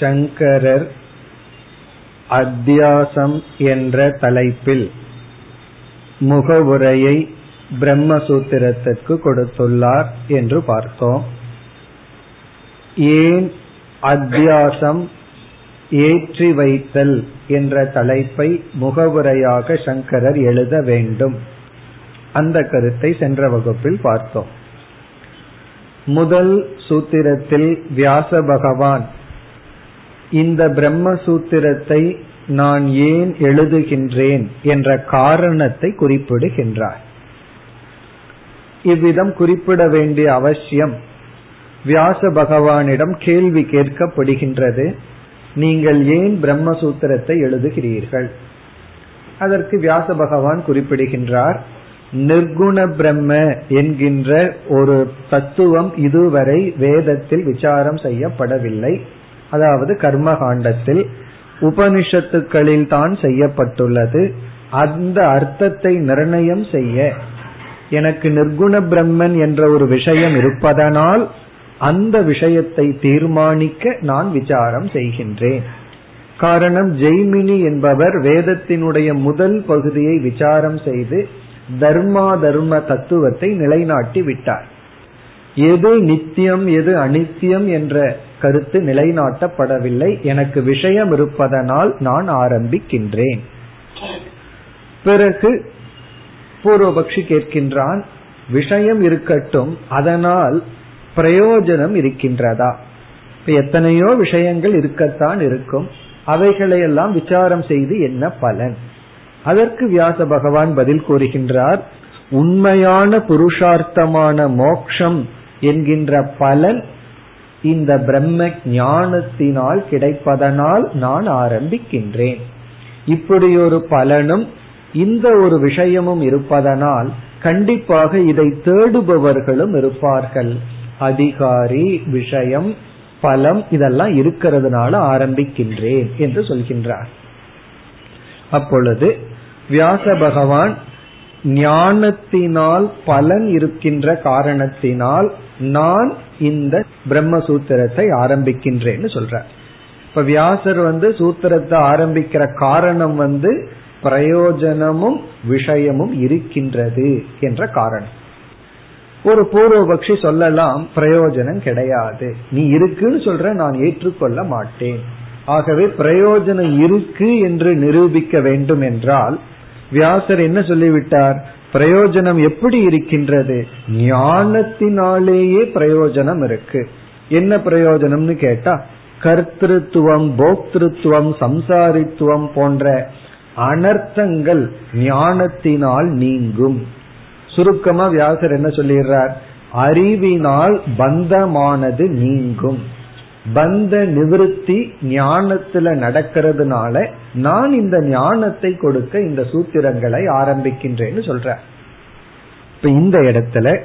சங்கரர் அத்தியாசம் என்ற தலைப்பில் முகவுரையை பிரம்மசூத்திரத்துக்கு கொடுத்துள்ளார் என்று பார்த்தோம். ஏன் அத்தியாசம் ஏற்றி வைத்தல் என்ற தலைப்பை முகவுரையாக சங்கரர் எழுத வேண்டும்? அந்த கருத்தை சென்ற வகுப்பில் பார்த்தோம். முதல் சூத்திரத்தில் வியாச பகவான் இந்த பிரம்மசூத்திரத்தை நான் ஏன் எழுதுகின்றேன் என்ற காரணத்தை குறிப்பிடுகின்றார். இவ்விதம் குறிப்பிட வேண்டிய அவசியம் வியாச பகவானிடம் கேள்வி கேட்கப்படுகின்றது. நீங்கள் ஏன் பிரம்மசூத்திரத்தை எழுதுகிறீர்கள்? அதற்கு வியாச பகவான் குறிப்பிடுகின்றார் நிர்குண பிரம்ம என்கின்ற ஒரு தத்துவம் இதுவரை வேதத்தில் விசாரம் செய்யப்படவில்லை. அதாவது கர்ம காண்டத்தில் உபனிஷத்துக்களில் தான் செய்யப்பட்டுள்ளது. அந்த அர்த்தத்தை நிர்ணயம் செய்ய எனக்கு நிர்குண பிரம்மன் என்ற ஒரு விஷயம் இருப்பதனால் அந்த விஷயத்தை தீர்மானிக்க நான் விசாரம் செய்கின்றேன். காரணம் ஜெய்மினி என்பவர் வேதத்தினுடைய முதல் பகுதியை விசாரம் செய்து தர்மா தர்ம தத்துவத்தை நிலைநாட்டி விட்டார். எது நித்தியம் எது அனித்தியம் என்ற கருத்து நிலைநாட்டப்படவில்லை. எனக்கு விஷயம் இருப்பதனால் நான் ஆரம்பிக்கின்றேன். பிறகு பூர்வபக்ஷி கேட்கின்றான் விஷயம் இருக்கட்டும் அதனால் பிரயோஜனம் இருக்கின்றதா? எத்தனையோ விஷயங்கள் இருக்கத்தான் இருக்கும். அவைகளையெல்லாம் விசாரம் செய்து என்ன பலன்? அதற்கு வியாச பகவான் பதில் கூறுகின்றார் உண்மையான புருஷார்த்தமான மோக்ஷம் என்கின்ற பலன் இந்த பிரம்ம ஞானத்தினால் கிடைப்பதனால் நான் ஆரம்பிக்கின்றேன். இப்படி ஒரு பலனும் இந்த ஒரு விஷயமும் இருப்பதனால் கண்டிப்பாக இதை தேடுபவர்களும் இருப்பார்கள். அதிகாரி விஷயம் பலம் இதெல்லாம் இருக்கிறதுனால ஆரம்பிக்கின்றேன் என்று சொல்கின்றார். அப்பொழுது வியாச பகவான் ஞானத்தினால் பலன் இருக்கின்ற காரணத்தினால் நான் இந்த பிரம்மசூத்திரத்தை ஆரம்பிக்கின்றேன்னு சொல்ற இப்ப வியாசர் வந்து சூத்திரத்தை ஆரம்பிக்கிற காரணம் வந்து பிரயோஜனமும் விஷயமும் இருக்கின்றது என்ற காரணம். ஒரு பூர்வபக்ஷி சொல்லலாம் பிரயோஜனம் கிடையாது. நீ இருக்குன்னு சொல்ற நான் ஏற்றுக்கொள்ள மாட்டேன். ஆகவே பிரயோஜனம் இருக்கு என்று நிரூபிக்க வேண்டும் என்றால் வியாசர் என்ன சொல்லிவிட்டார்? பிரயோஜனம் எப்படி இருக்கின்றது? ஞானத்தினாலேயே பிரயோஜனம் இருக்கு. என்ன பிரயோஜனம்னு கேட்டா கர்த்திருவம் போக்திருத்துவம் சம்சாரித்துவம் போன்ற அனர்த்தங்கள் ஞானத்தினால் நீங்கும். சுருக்கமா வியாசர் என்ன சொல்லிடுறார்? அறிவினால் பந்தமானது நீங்கும். பந்த நிவிருத்தி ஞானத்துல நடக்கிறதுனால நான் இந்த ஞானத்தை கொடுக்க இந்த சூத்திரங்களை ஆரம்பிக்கின்றேன்னு சொல்ற. இப்ப இந்த இடத்துல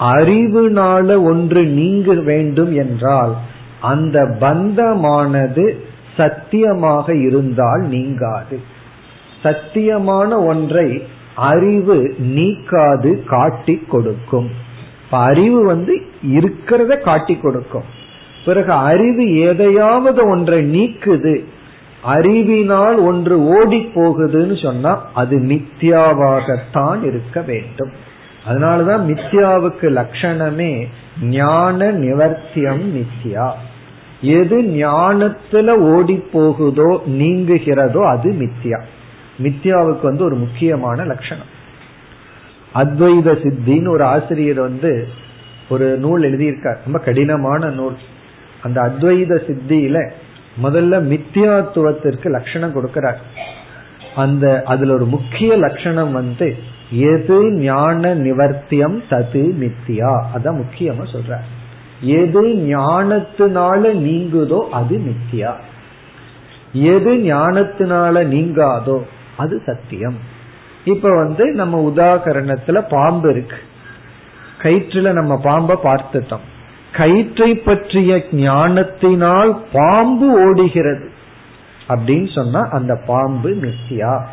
அறிவுனால ஒன்று நீங்க வேண்டும் என்றால் அந்த பந்தமானது சத்தியமாக இருந்தால் நீங்காது. சத்தியமான ஒன்றை அறிவு நீக்காது காட்டி கொடுக்கும். அறிவு வந்து இருக்கிறத காட்டி கொடுக்கும். பிறகு அறிவு எதையாவது ஒன்றை நீக்குது. அறிவினால் ஒன்று ஓடி போகுதுன்னு சொன்னா அது மித்யாவாகத்தான் இருக்க வேண்டும். அதனாலதான் மித்யாவுக்கு லட்சணமே ஞான நிவர்த்தியம் மித்யா. எது ஞானத்துல ஓடி போகுதோ நீங்குகிறதோ அது மித்யா. மித்யாவுக்கு வந்து ஒரு முக்கியமான லட்சணம். அத்வைத சித்தின்னு ஒரு ஆசிரியர் வந்து ஒரு நூல் எழுதியிருக்கார். ரொம்ப கடினமான நூல். அந்த அத்வைத சித்தியில முதல்ல மித்தியாத்துவத்திற்கு லட்சணம் கொடுக்கிறார். அந்த அதுல ஒரு முக்கிய லட்சணம் வந்து எது ஞான நிவர்த்தியம் தது மித்தியா? அதான் முக்கியமா சொல்ற எது ஞானத்தினால நீங்குதோ அது மித்தியா. எது ஞானத்தினால நீங்காதோ அது சத்தியம். இப்ப வந்து நம்ம உதாகரணத்துல பாம்பு இருக்கு. கயிற்றுல நம்ம பாம்பை பார்த்துட்டோம். கயிற்றை பற்றிய ஞானத்தினால் பாம்பு ஓடுகிறது. அப்படின்னு சொன்னா அந்த பாம்பு மித்தியா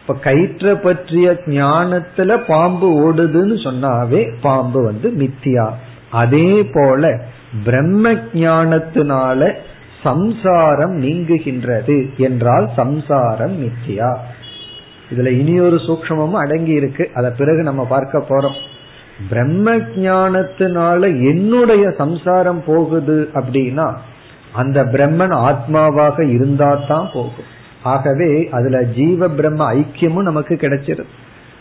இப்ப கயிற்ற பற்றிய ஞானத்துல பாம்பு ஓடுதுன்னு சொன்னாவே பாம்பு வந்து மித்தியா. அதே போல பிரம்ம ஞானத்தினால சம்சாரம் நீங்குகின்றது என்றால் சம்சாரம் மித்தியா. இதுல இனியொரு சூக்ஷமும் அடங்கி இருக்கு அத பிறகு நம்ம பார்க்க போறோம். பிரம்ம ஜானத்தினால என்னுடைய சம்சாரம் போகுது அப்படின்னா அந்த பிரம்மன் ஆத்மாவாக இருந்தா தான் போகும். ஆகவே அதுல ஜீவ பிரம்ம ஐக்கியமும் நமக்கு கிடைச்சிருது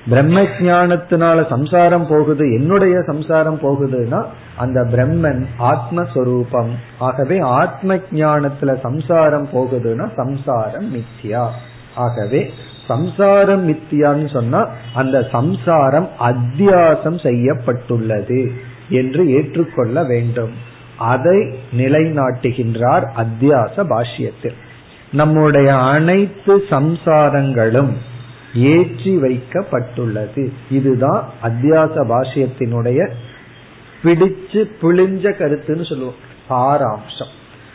பிரம்ம ஜானத்தினால சம்சாரம் போகுது என்னுடைய சம்சாரம் போகுதுன்னா அந்த பிரம்மன் ஆத்மஸ்வரூபம். ஆகவே ஆத்ம ஜானத்துல சம்சாரம் போகுதுன்னா சம்சாரம் மித்யா. ஆகவே சம்சாரம் மித்தியான்னு சொன்னா அந்த சம்சாரம் அத்தியாசம் செய்யப்பட்டுள்ளது என்று ஏற்றுக்கொள்ள வேண்டும். அதை நிலைநாட்டுகின்றார் அத்தியாச பாஷ்யத்தில். நம்முடைய அனைத்து சம்சாரங்களும் ஏற்றி வைக்கப்பட்டுள்ளது. இதுதான் அத்தியாச பாஷ்யத்தினுடைய பிடிச்சு பிழிஞ்ச கருத்துன்னு சொல்லுவோம். சாராம்சம்.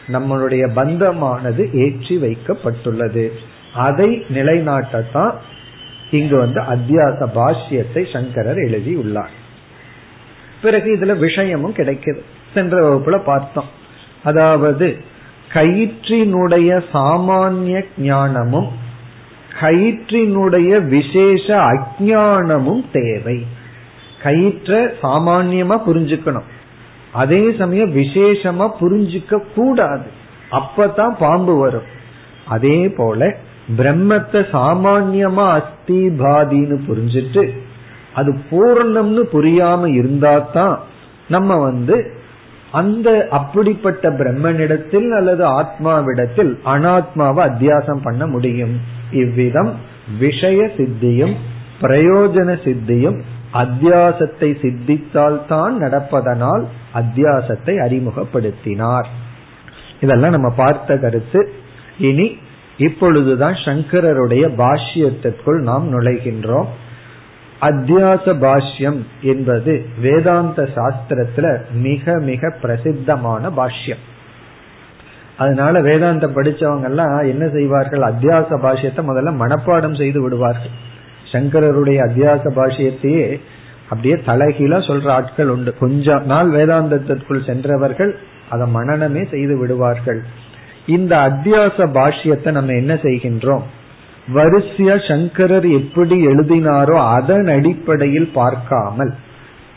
நம்மளுடைய பந்தமானது ஏற்றி வைக்கப்பட்டுள்ளது. அதை நிலைநாட்டத்தான் இங்கு வந்து அத்தியாச பாஷ்யத்தை சங்கரர் எழுதி உள்ளார். பிறகு இதுல விஷயமும் கிடைக்கிறது சென்ற வகுப்புல பார்த்தோம். அதாவது கயிற்றினுடைய சாமானிய ஞானமும் கயிற்றினுடைய விசேஷ அஜானமும் தேவை. கயிற்ற சாமான்யமா புரிஞ்சுக்கணும். அதே சமயம் விசேஷமா புரிஞ்சுக்க கூடாது அப்பதான் பாம்பு வரும். அதே போல பிரம்மத்தை சாமான்யமா அஸ்தி பாதின்னு புரிஞ்சிட்டு அது பூர்ணம்னு புரியாம இருந்தா தான் நம்ம வந்து அந்த அப்படிப்பட்ட பிரம்மனிடத்தில் அல்லது ஆத்மாவிடத்தில் அனாத்மாவை அத்தியாசம் பண்ண முடியும். இவ்விதம் விஷய சித்தியும் பிரயோஜன சித்தியும் அத்தியாசத்தை சித்தித்தால் தான் நடப்பதனால் அத்தியாசத்தை அறிமுகப்படுத்தினார். இதெல்லாம் நம்ம பார்த்த கருத்து. இனி இப்பொழுதுதான் சங்கரருடைய பாஷ்யத்திற்குள் நாம் நுழைகின்றோம். அத்தியாச பாஷ்யம் என்பது வேதாந்த சாஸ்திரத்துல மிக மிக பிரசித்தமான பாஷ்யம். அதனால வேதாந்தம் படிச்சவங்க எல்லாம் என்ன செய்வார்கள்? அத்தியாச பாஷ்யத்தை முதல்ல மனப்பாடம் செய்து விடுவார்கள். சங்கரருடைய அத்தியாச பாஷ்யத்தையே அப்படியே தலைகீழா சொல்ற ஆட்கள் உண்டு. கொஞ்ச நாள் வேதாந்தத்திற்குள் சென்றவர்கள் அதை மனநமே செய்து விடுவார்கள். இந்த அத்தியாச பாஷ்யத்தை நம்ம என்ன செய்கின்றோம்? வரிசையா சங்கரர் எப்படி எழுதினாரோ அதன் அடிப்படையில் பார்க்காமல்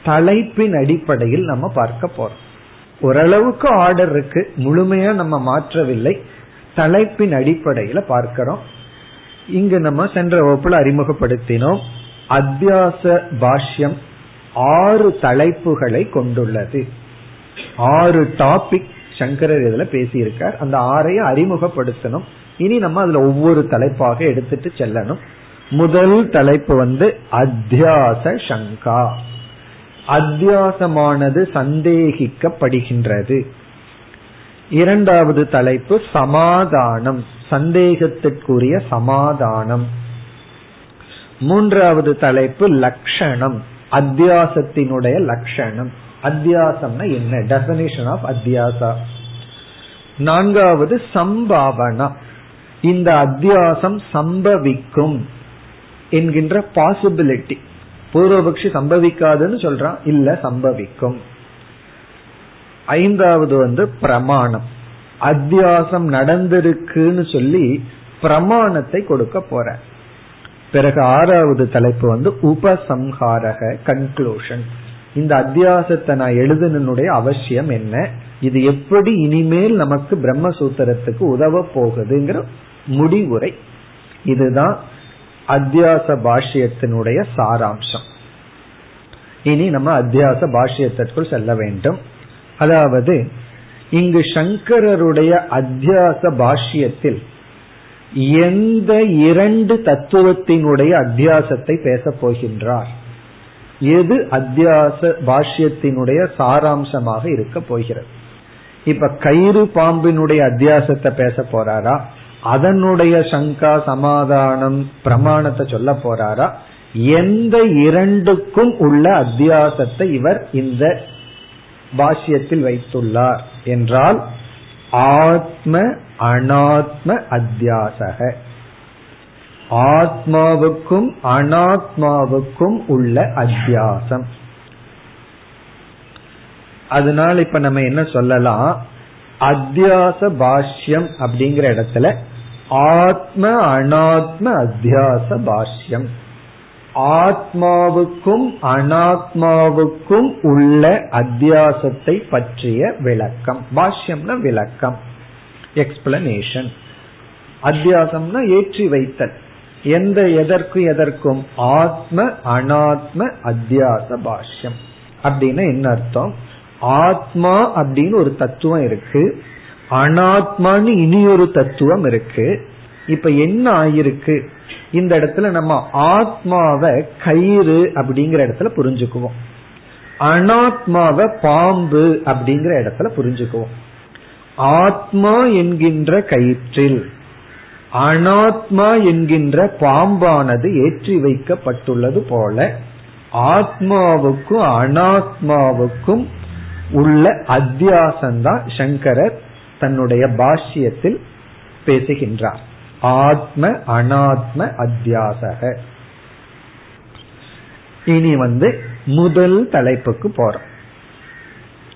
தலைப்பின் அடிப்படையில் நம்ம பார்க்க போறோம். ஓரளவுக்கு ஆர்டர் இருக்கு முழுமையா நம்ம மாற்றவில்லை. தலைப்பின் அடிப்படையில பார்க்கிறோம். இங்கு நம்ம சென்ற வகுப்புல அறிமுகப்படுத்தினோம் அத்தியாச பாஷ்யம் ஆறு தலைப்புகளை கொண்டுள்ளது. ஆறு டாபிக் சங்கரர் இதுல பேசியிருக்கார். அந்த ஆறையும் அறிமுகப்படுத்தணும். இனி நம்ம அதுல ஒவ்வொரு தலைப்பாக எடுத்துட்டு செல்லணும். முதல் தலைப்பு வந்து அத்தியாச சங்கா. அத்தியாசமானது சந்தேகிக்கப்படுகின்றது. இரண்டாவது தலைப்பு சமாதானம். சந்தேகத்திற்குரிய சமாதானம். மூன்றாவது தலைப்பு லட்சணம் அத்தியாசத்தினுடைய லட்சணம் அத்தியாசம்னா என்ன? டெபனிஷன் ஆஃப் அத்தியாசா நான்காவது சம்பாவனா. இந்த அத்தியாசம் சம்பவிக்கும் என்கின்ற பாசிபிலிட்டி பூர்வபக்ஷி சம்பவிக்காதுன்னு சொல்றான். இல்ல சம்பவிக்கும். ஐந்தாவது வந்து பிரமாணம். அத்தியாசம் நடந்திருக்குன்னு சொல்லி பிரமாணத்தை கொடுக்க போற. பிறகு ஆறாவது தலைப்பு வந்து உபசம்ஹாரக கன்க்ளூஷன் இந்த அத்தியாசத்தை நான் எழுதுனுடைய அவசியம் என்ன? இது எப்படி இனிமேல் நமக்கு பிரம்மசூத்திரத்துக்கு உதவ போகுதுங்கிற முடிவுரை. இதுதான் அத்தியாச பாஷ்யத்தினுடைய சாராம்சம். இனி நம்ம அத்தியாச பாஷ்யத்திற்குள் செல்ல வேண்டும். அதாவது இங்கு சங்கரருடைய அத்தியாச பாஷ்யத்தில் எந்த இரண்டு தத்துவத்தினுடைய அத்தியாசத்தை பேசப் போகின்றார்? எது அத்தியாச பாஷ்யத்தினுடைய சாராம்சமாக இருக்க போகிறது? இப்ப கயிறு பாம்பினுடைய அத்தியாசத்தை பேச போறாரா? அதனுடைய சங்கா சமாதானம் பிரமாணத்தை சொல்ல போறாரா? எந்த இரண்டுக்கும் உள்ள அத்தியாசத்தை இவர் இந்த பாஷ்யத்தில் வைத்துள்ளார் என்றால் ஆத்ம அனாத்ம அத்தியாசக. ஆத்மாவுக்கும் அனாத்மாவுக்கும் உள்ள அத்தியாசம். அதனால இப்ப நம்ம என்ன சொல்லலாம்? அத்தியாச பாஷ்யம் அப்படிங்கிற இடத்துல ஆத்ம அனாத்ம அத்தியாச பாஷ்யம். ஆத்மாவுக்கும் அனாத்மாவுக்கும் உள்ள அத்தியாசத்தை பற்றிய விளக்கம். பாஷ்யம்னா விளக்கம். எக்ஸ்பிளனேஷன் அத்தியாசம்னா ஏற்றி வைத்தல். எந்த எதற்கும் எதற்கும் ஆத்ம அனாத்ம அத்தியாச பாஷ்யம் அப்படின்னு என்ன அர்த்தம்? ஆத்மா அப்படின்னு ஒரு தத்துவம் இருக்கு. அனாத்மான்னு இனி ஒரு தத்துவம் இருக்கு. இப்ப என்ன ஆயிருக்கு? இந்த இடத்துல நம்ம ஆத்மாவை கயிறு அப்படிங்கிற இடத்துல புரிஞ்சுக்குவோம். அனாத்மாவை பாம்பு அப்படிங்கிற இடத்துல புரிஞ்சுக்குவோம். ஆத்மா என்கின்ற கயிற்றில் அனாத்மா என்கின்ற பாம்பானது ஏற்றி வைக்கப்பட்டுள்ளது போல ஆத்மாவுக்கும் அனாத்மாவுக்கும் உள்ள அத்தியாசம்தான் சங்கரர் தன்னுடைய பாஷ்யத்தில் பேசுகின்றார். ஆத்ம அனாத்ம அத்தியாசக. இனி வந்து முதல் தலைப்புக்கு போறோம்.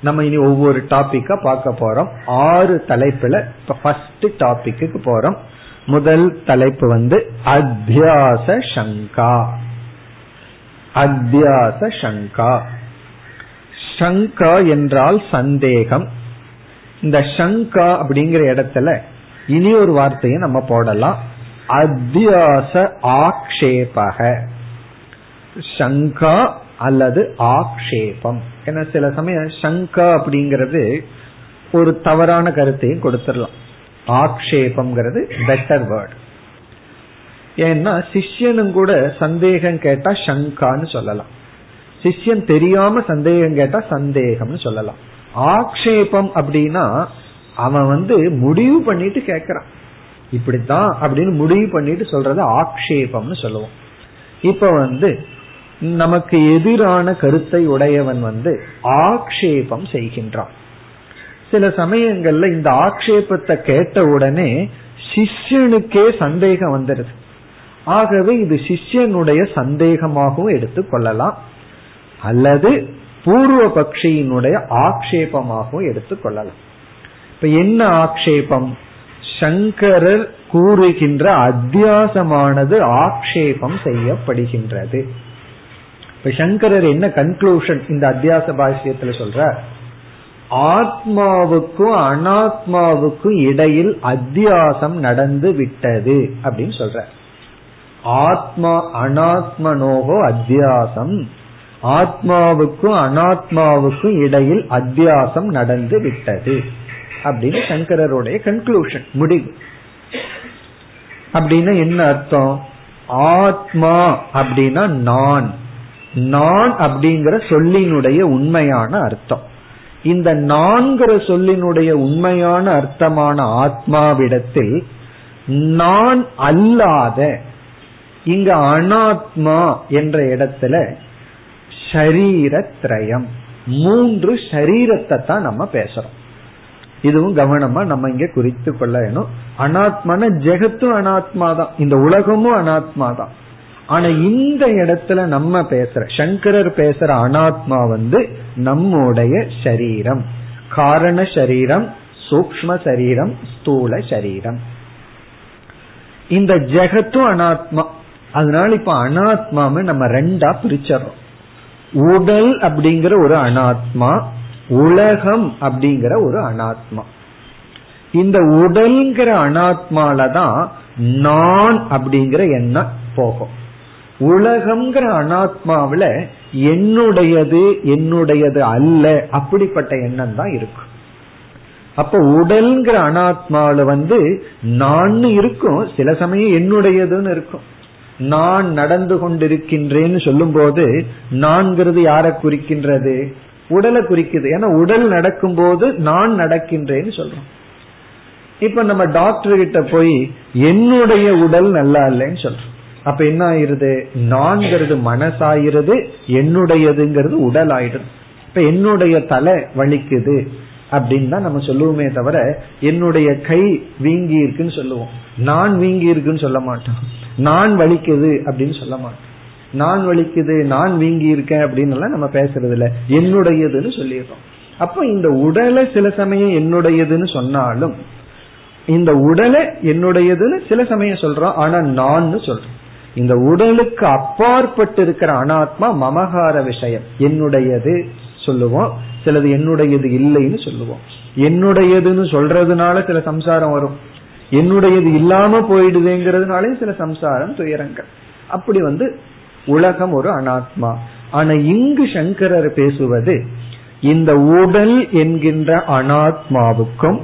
நம்ம இனி ஒவ்வொரு டாபிக்கா பார்க்க போறோம். ஆறு தலைப்புல ஃபர்ஸ்ட் டாபிக்கு போறோம். முதல் தலைப்பு வந்து அத்தியாச சங்கா. அத்தியாச சங்கா. சங்கா என்றால் சந்தேகம். இந்த சங்கா அப்படிங்கிற இடத்துல இனி ஒரு வார்த்தையை நம்ம போடலாம். அத்தியாச ஆக்ஷேபக. சங்கா அல்லது ஆக்ஷேபம். ஏன்னா சில சமயம் சங்கா அப்படிங்கிறது ஒரு தவறான கருத்தையும் கொடுத்துடலாம். ஆக்ஷேபம்ங்கிறது பெட்டர் வேர்ட் ஏன்னா சிஷ்யனும் கூட சந்தேகம் கேட்டா சங்கான்னு சொல்லலாம். சிஷ்யன் தெரியாம சந்தேகம் கேட்டா சந்தேகம்னு சொல்லலாம். ஆக்ஷேபம் அப்படின்னா அவன் வந்து முடிவு பண்ணிட்டு கேக்குறான். இப்படித்தான் அப்படின்னு முடிவு பண்ணிட்டு சொல்றது ஆக்ஷேபம்னு சொல்லுவோம். இப்ப வந்து நமக்கு எதிரான கருத்தை உடையவன் வந்து ஆக்ஷேபம் செய்கின்றான். சில சமயங்கள்ல இந்த ஆக்ஷேபத்தை கேட்ட உடனே சிஷ்யனுக்கே சந்தேகம் வந்துடுது ஆகவே இது சிஷ்யனுடைய சந்தேகமாகவும் எடுத்துக்கொள்ளலாம் அல்லது பூர்வ பக்ஷியினுடைய ஆக்ஷேபமாகவும் எடுத்துக்கொள்ளலாம் இப்ப என்ன ஆக்ஷேபம்? சங்கரர் கூறுகின்ற அத்தியாசமானது ஆக்ஷேபம் செய்யப்படுகின்றது. இப்ப சங்கரர் என்ன கன்க்ளூஷன் இந்த அத்தியாச பாஷ்யத்துல சொல்ற ஆத்மாவுக்கும் அனாத்மாவுக்கும் இடையில் அத்தியாசம் நடந்து விட்டது அப்படின்னு சொல்ற. ஆத்மா அனாத்மனோகோ அத்தியாசம். ஆத்மாவுக்கும் அனாத்மாவுக்கும் இடையில் அத்தியாசம் நடந்து விட்டது அப்படின்னு சங்கரருடைய கன்க்ளூஷன் முடிவு. அப்படின்னா என்ன அர்த்தம்? ஆத்மா அப்படின்னா நான். நான் அப்படிங்கிற சொல்லினுடைய உண்மையான அர்த்தம். இந்த நான்கிற சொல்லினுடைய உண்மையான அர்த்தமான ஆத்மாவிடத்தில் நான் அல்லாத இங்க அனாத்மா என்ற இடத்துல ஷரீரத்ரயம் மூன்று ஷரீரத்தை தான் நம்ம பேசுறோம். இதுவும் கவனமா நம்ம இங்க குறித்து கொள்ள வேணும். அனாத்மான ஜெகத்தும் அனாத்மா தான் இந்த உலகமும் அனாத்மா தான் ஆனா இந்த இடத்துல நம்ம பேசுற சங்கரர் பேசுற அனாத்மா வந்து நம்முடைய சரீரம். காரண சரீரம் சூக்ம சரீரம் ஸ்தூல சரீரம். இந்த ஜெகத்தும் அனாத்மா. அதனால இப்ப அனாத்மாவை நம்ம ரெண்டா பிரிச்சறோம். உடல் அப்படிங்கிற ஒரு அனாத்மா உலகம் அப்படிங்கிற ஒரு அனாத்மா. இந்த உடல்ங்கிற அனாத்மால தான் நான் அப்படிங்கிற எண்ணம் போகும். உலகம்ங்கிற அனாத்மாவில என்னுடையது என்னுடையது அல்ல அப்படிப்பட்ட எண்ணம் தான் இருக்கும் அப்ப உடல்ங்கிற அனாத்மாவில வந்து நான் இருக்கும் சில சமயம் என்னுடையதுன்னு இருக்கும். நான் நடந்து கொண்டிருக்கின்றேன்னு சொல்லும் போது நான்கிறது யாரை குறிக்கின்றது? உடலை குறிக்குது. ஏன்னா உடல் நடக்கும் போது நான் நடக்கின்றேன்னு சொல்றோம். இப்ப நம்ம டாக்டர் கிட்ட போய் என்னுடைய உடல் நல்லா இல்லைன்னு சொல்றோம். அப்ப என்ன ஆயிருது நான்கிறது மனசாயிருது என்னுடையதுங்கிறது உடல் ஆயிடுது இப்ப என்னுடைய தலை வலிக்குது அப்படின்னு தான் நம்ம சொல்லுவோமே தவிர என்னுடைய கை வீங்கி இருக்குன்னு சொல்லுவோம். நான் வீங்கி இருக்குன்னு சொல்ல மாட்டோம். நான் வலிக்குது அப்படின்னு சொல்ல மாட்டோம். நான் வலிக்குது நான் வீங்கி இருக்கேன் அப்படின்னு எல்லாம் நம்ம பேசுறது இல்ல என்னுடையதுன்னு சொல்லிடுறோம். அப்ப இந்த உடலை சில சமயம் என்னுடையதுன்னு சொன்னாலும் இந்த உடலை என்னுடையதுன்னு சில சமயம் சொல்றோம் ஆனா நான் சொல்றோம். இந்த உடலுக்கு அப்பாற்பட்டு இருக்கிற அனாத்மா மமகார விஷயம். என்னுடையது சொல்லுவோம் சிலது என்னுடையது இல்லைன்னு சொல்லுவோம். என்னுடையதுன்னு சொல்றதுனால சில சம்சாரம் வரும். என்னுடையது இல்லாம போயிடுதுங்கிறதுனாலே சில சம்சாரம் துயரங்கள். அப்படி வந்து உலகம் ஒரு அனாத்மா. ஆனா இங்கு சங்கரர் பேசுவது இந்த உடல் என்கின்ற அனாத்மாவுக்கும்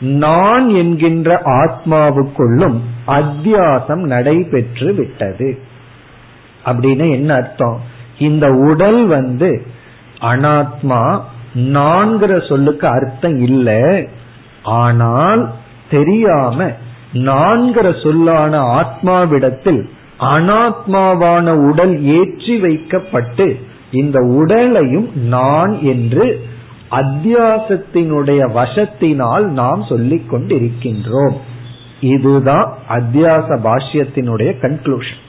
நான் என்கின்ற ஆத்மாவுக்குள்ளும் அத்தியாசம் நடைபெற்று விட்டது. அப்படின்னு என்ன அர்த்தம்? இந்த உடல் வந்து அனாத்மா நான்கிற சொல்லுக்கு அர்த்தம் இல்லை. ஆனால் தெரியாம நான்கிற சொல்லான ஆத்மாவிடத்தில் அனாத்மாவான உடல் ஏற்றி வைக்கப்பட்டு இந்த உடலையும் நான் என்று அத்தியாசத்தினுடைய வசத்தினால் நாம் சொல்லிக் கொண்டிருக்கின்றோம். இதுதான் அத்தியாச பாஷ்யத்தினுடைய கன்க்ளூஷன்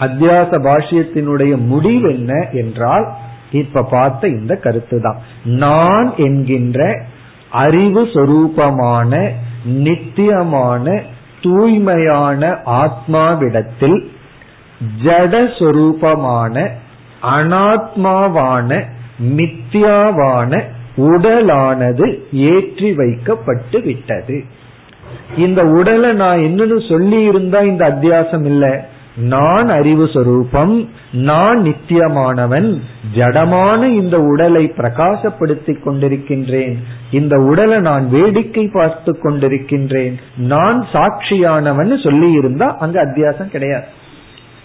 அத்தியாச பாஷ்யத்தினுடைய முடிவு என்ன என்றால் இப்ப பார்த்த இந்த கருத்து தான் நான் என்கின்ற அறிவு சொரூபமான நித்தியமான தூய்மையான ஆத்மாவிடத்தில் ஜடஸ்வரூபமான அனாத்மாவான மித்தியாவான உடலானது ஏற்றி வைக்கப்பட்டு விட்டது. இந்த உடலை நான் என்னன்னு சொல்லி இருந்தா இந்த அத்தியாசம் இல்லை. நான் அறிவு சொரூபம் நான் நித்தியமானவன் ஜடமான இந்த உடலை பிரகாசப்படுத்திக் கொண்டிருக்கின்றேன். இந்த உடலை நான் வேடிக்கை பார்த்து கொண்டிருக்கின்றேன். நான் சாட்சியானவன் சொல்லி இருந்தா அங்க அத்தியாசம் கிடையாது.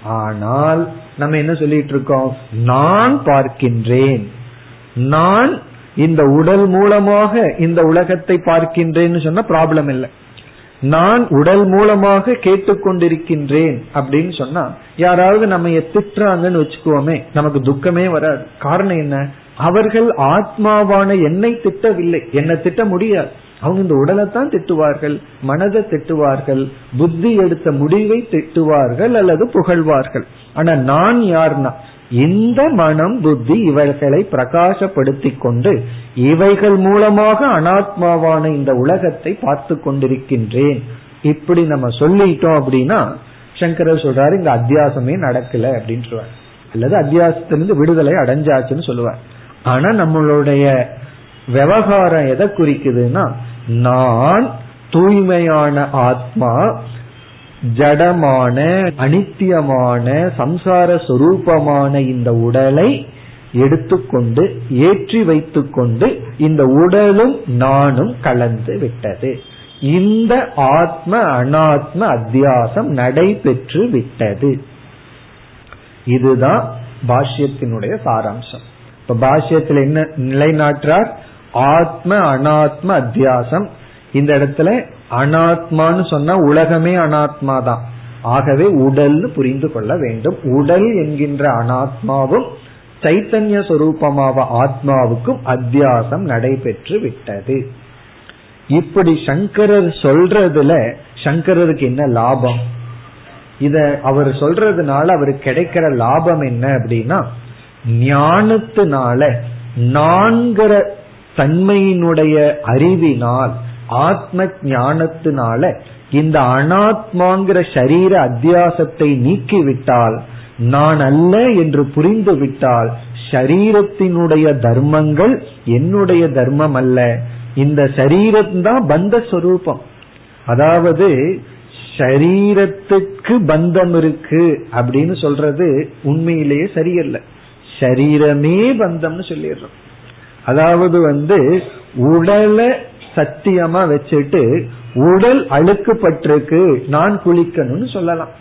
ஆனால் நம்ம என்ன சொல்லிட்டு இருக்கோம்? நான் பார்க்கின்றேன். நான் இந்த உடல் மூலமாக இந்த உலகத்தை பார்க்கின்றேன்னு சொன்னா ப்ராப்ளம் இல்லை. நான் உடல் மூலமாக கேட்டுக்கொண்டிருக்கின்றேன் அப்படின்னு சொன்னா யாராவது நம்ம திட்டுறாங்கன்னு வச்சுக்கோமே நமக்கு துக்கமே வராது. காரணம் என்ன? அவர்கள் ஆத்மாவான என்னை திட்டவில்லை. என்னை திட்ட முடியாது. அவங்க இந்த உடலை தான் திட்டுவார்கள் மனதை திட்டுவார்கள் புத்தி எடுத்த முடிவை திட்டுவார்கள் அல்லது புகழ்வார்கள். ஆனா நான் யார்னா? இந்த மனம் புத்தி இவைகளை பிரகாசப்படுத்தி கொண்டு இவைகள் மூலமாக அனாத்மாவான இந்த உலகத்தை பார்த்து கொண்டிருக்கின்றேன். இப்படி நம்ம சொல்லிட்டோம் அப்படின்னா சங்கரர் சொல்றாரு இங்க அத்தியாசமே நடக்கல அப்படின்றார் அல்லது அத்தியாசத்திலிருந்து விடுதலை அடைஞ்சாச்சுன்னு சொல்லுவார். ஆனா நம்மளுடைய விவகாரம் எதை குறிக்குதுன்னா நான் தூய்மையான ஆத்மா ஜடமான அனித்தியமான சம்சார சொரூபமான இந்த உடலை எடுத்துக்கொண்டு ஏற்றி வைத்துக்கொண்டு இந்த உடலும் நானும் கலந்து விட்டது. இந்த ஆத்ம அனாத்ம அத்தியாசம் நடைபெற்று விட்டது. இதுதான் பாஷ்யத்தினுடைய சாராம்சம். இப்ப பாஷ்யத்தில் என்ன நிலைநாட்டுறார்? ஆத்ம அனாத்ம அத்தியாசம். இந்த இடத்துல அனாத்மான்னு சொன்னா உலகமே அனாத்மா தான் ஆகவே உடல்னு புரிந்து கொள்ள வேண்டும். உடல் என்கின்ற அனாத்மாவும் சைத்தன்ய சொரூபமாக ஆத்மாவுக்கும் அத்தியாசம் நடைபெற்று விட்டது. இப்படி சங்கரர் சொல்றதுல சங்கரருக்கு என்ன லாபம்? இத அவர் சொல்றதுனால அவருக்கு கிடைக்கிற லாபம் என்ன அப்படின்னா ஞானத்தினால நான்கிற தன்மையினுடைய அறிவினால் ஆத்ம ஞானத்தினால இந்த அனாத்மாங்கிற சரீர அத்தியாசத்தை நீக்கிவிட்டால் நான் அல்ல என்று புரிந்து விட்டால் ஷரீரத்தினுடைய தர்மங்கள் என்னுடைய தர்மம் அல்ல. இந்த சரீரம்தான் பந்த ஸ்வரூபம் அதாவது ஷரீரத்துக்கு பந்தம் இருக்கு அப்படின்னு சொல்றது உண்மையிலேயே சரியல்ல. ஷரீரமே பந்தம்னு சொல்லிடுறோம். அதாவது வந்து உடலை சத்தியமா வச்சுட்டு உடல் அழுக்குப்பட்டிருக்கு நான் குளிக்கணும்னு சொல்லலாம்.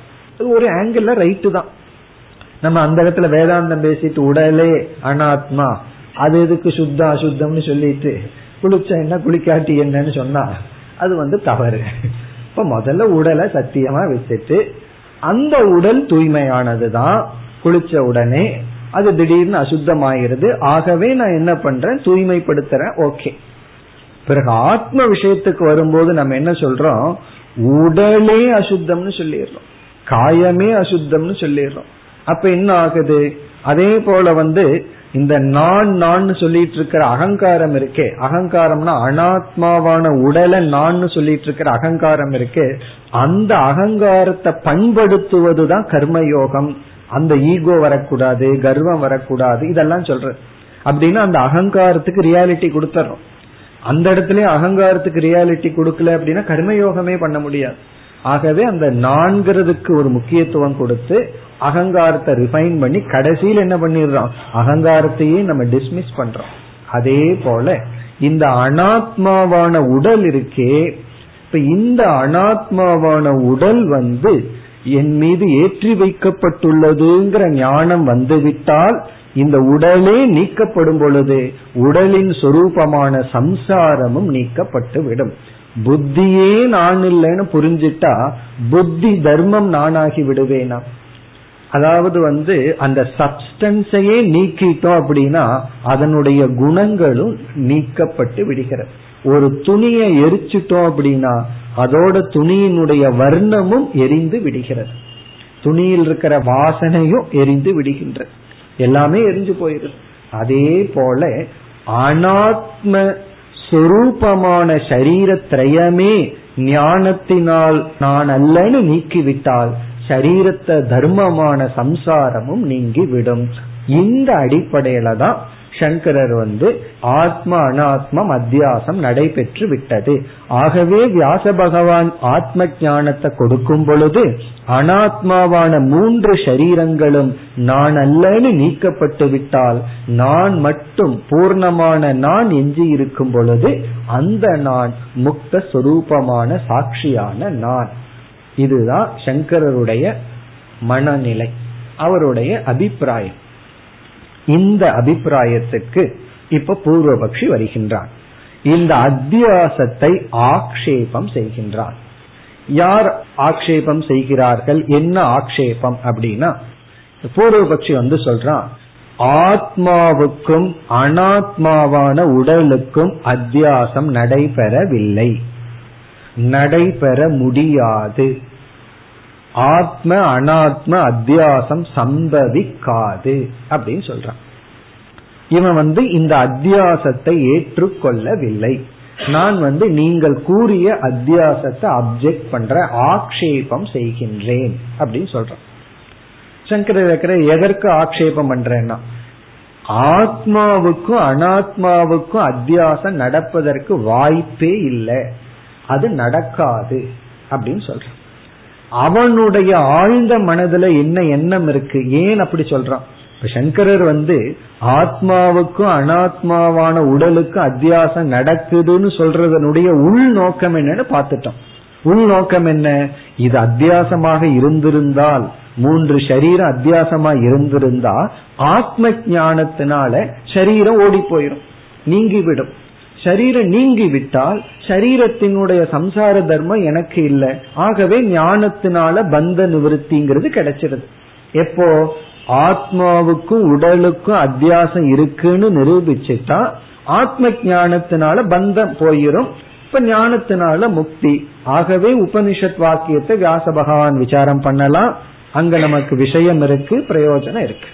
ஒரு ஆங்கிள் ரைட்டு தான். நம்ம அந்த இடத்துல வேதாந்தம் பேசிட்டு உடலே அனாத்மா அது எதுக்கு சுத்தம் அசுத்தம்னு சொல்லிட்டு குளிச்சா என்ன குளிக்காட்டி என்னன்னு சொன்னா அது வந்து தவறு. இப்ப முதல்ல உடலை சத்தியமா வச்சுட்டு அந்த உடல் தூய்மையானது தான் குளிச்ச உடனே அது திடீர்னு அசுத்தமாயிருது ஆகவே நான் என்ன பண்றேன்? தூய்மைப்படுத்துறேன். ஓகே பிறகு ஆத்ம விஷயத்துக்கு வரும்போது நம்ம என்ன சொல்றோம்? உடலே அசுத்தம்னு சொல்லிடுறோம். காயமே அசுத்தம்னு சொல்லிடுறோம். அப்ப என்ன ஆகுது? அதே போல வந்து இந்த நான் நான் சொல்லிட்டு இருக்கிற அகங்காரம் இருக்கே. அகங்காரம்னா அனாத்மாவான உடலை நான் சொல்லிட்டு இருக்கிற அகங்காரம் இருக்கே. அந்த அகங்காரத்தை பண்படுத்துவதுதான் கர்மயோகம். அந்த ஈகோ வரக்கூடாது கர்வம் வரக்கூடாது இதெல்லாம் சொல்ற அப்படின்னா அந்த அகங்காரத்துக்கு ரியாலிட்டி கொடுத்துறோம் அந்த இடத்துல அகங்காரத்துக்கு ரியாலிட்டி கொடுக்கல அப்படின்னா கர்மயோகமே பண்ண முடியாது. ஆகவே அந்த நான்கிறதுக்கு ஒரு முக்கியத்துவம் கொடுத்து அகங்காரத்தை ரிஃபைன் பண்ணி கடைசியில் என்ன பண்ணிடுறோம்? அகங்காரத்தையே நம்ம டிஸ்மிஸ் பண்றோம். அதே போல இந்த அனாத்மாவான உடல் இருக்கே இப்ப இந்த அனாத்மாவான உடல் வந்து என் மீது ஏற்றி வைக்கப்பட்டுள்ளதுங்கிற ஞானம் வந்துவிட்டால் இந்த உடலே நீக்கப்படும் பொழுது உடலின் சொரூபமான சம்சாரமும் நீக்கப்பட்டு விடும் புத்தியே நான் இல்லைன்னு புரிஞ்சிட்டா புத்தி தர்மம் நானாகி விடுவேனா? அதாவது வந்து அந்த சப்ஸ்டன்ஸையே நீக்கிட்டோம் அப்படின்னா அதனுடைய குணங்களும் நீக்கப்பட்டு விடுகிறது. ஒரு துணியை எரிச்சிட்டோம் அப்படின்னா அதோட துணியினுடைய வர்ணமும் எரிந்து விடுகிறது. துணியில் இருக்கிற வாசனையும் எரிந்து விடுகின்றது. எல்லாமே எரிஞ்சு போயிருது அதே போல அனாத்ம சொரூபமான சரீரத்திரயமே ஞானத்தினால் நான் அல்லன்னு நீக்கிவிட்டால் சரீரத்த தர்மமான சம்சாரமும் நீங்கி விடும் இந்த அடிப்படையில தான் சங்கரர் வந்து ஆத்மா அனாத்மம் அத்தியாசம் நடைபெற்று விட்டது. ஆகவே வியாச பகவான் ஆத்ம ஞானத்தை கொடுக்கும் பொழுது அனாத்மாவான மூன்று சரீரங்களும் நான் அல்லன்னு நீக்கப்பட்டு விட்டால் நான் மட்டும் பூர்ணமான நான் எஞ்சி இருக்கும் பொழுது அந்த நான் முக்த சொரூபமான சாட்சியான நான். இதுதான் சங்கரருடைய மனநிலை அவருடைய அபிப்பிராயம். இந்த அபிப்பிராயத்துக்கு இப்ப பூர்வபக்ஷி வருகின்றான். இந்த அத்தியாசத்தை ஆக்ஷேபம் செய்கின்றான். யார் ஆக்ஷேபம் செய்கிறார்கள்? என்ன ஆக்ஷேபம் அப்படின்னா பூர்வபக்ஷி வந்து சொல்றான் ஆத்மாவுக்கும் அனாத்மாவான உடலுக்கும் அத்தியாசம் நடைபெறவில்லை. நடைபெற முடியாது. ஆத்ம அனாத்ம அத்தியாசம் சம்பவிக்காது அப்படின்னு சொல்றான். இவன் வந்து இந்த அத்தியாசத்தை ஏற்றுக்கொள்ளவில்லை. நான் வந்து நீங்கள் கூறிய அத்தியாசத்தை அப்செக்ட் பண்ற ஆக்ஷேபம் செய்கின்றேன் அப்படின்னு சொல்றான். சங்கர எதற்கு ஆக்ஷேபம் பண்றேன்னா ஆத்மாவுக்கும் அனாத்மாவுக்கும் அத்தியாசம் நடப்பதற்கு வாய்ப்பே இல்லை. அது நடக்காது அப்படின்னு சொல்றேன். அவனுடைய ஆழ்ந்த மனதுல என்ன எண்ணம் இருக்கு? ஏன் அப்படி சொல்றான்? இப்ப சங்கரர் வந்து ஆத்மாவுக்கும் அனாத்மாவான உடலுக்கும் அத்தியாசம் நடக்குதுன்னு சொல்றதனுடைய உள் நோக்கம் என்னன்னு பார்த்துட்டோம். உள் நோக்கம் என்ன? இது அத்தியாசமாக இருந்திருந்தால் மூன்று சரீரம் அத்தியாசமா இருந்திருந்தா ஆத்ம ஞானத்தினால சரீரம் ஓடி போயிடும் நீங்கிவிடும். சரீரம் நீங்கி விட்டால் சரீரத்தினுடைய சம்சார தர்மம் எனக்கு இல்லை. ஆகவே ஞானத்தினால பந்த நிவர்த்திங்கிறது கிடைச்சிருது. எப்போ ஆத்மாவுக்கும் உடலுக்கும் அத்தியாசம் இருக்குன்னு நிரூபிச்சுட்டா ஆத்ம ஞானத்தினால பந்தம் போயிரும். இப்ப ஞானத்தினால முக்தி. ஆகவே உபனிஷத் வாக்கியத்தை வியாச பகவான் விசாரம் பண்ணலாம். அங்க நமக்கு விஷயம் இருக்கு பிரயோஜனம் இருக்கு.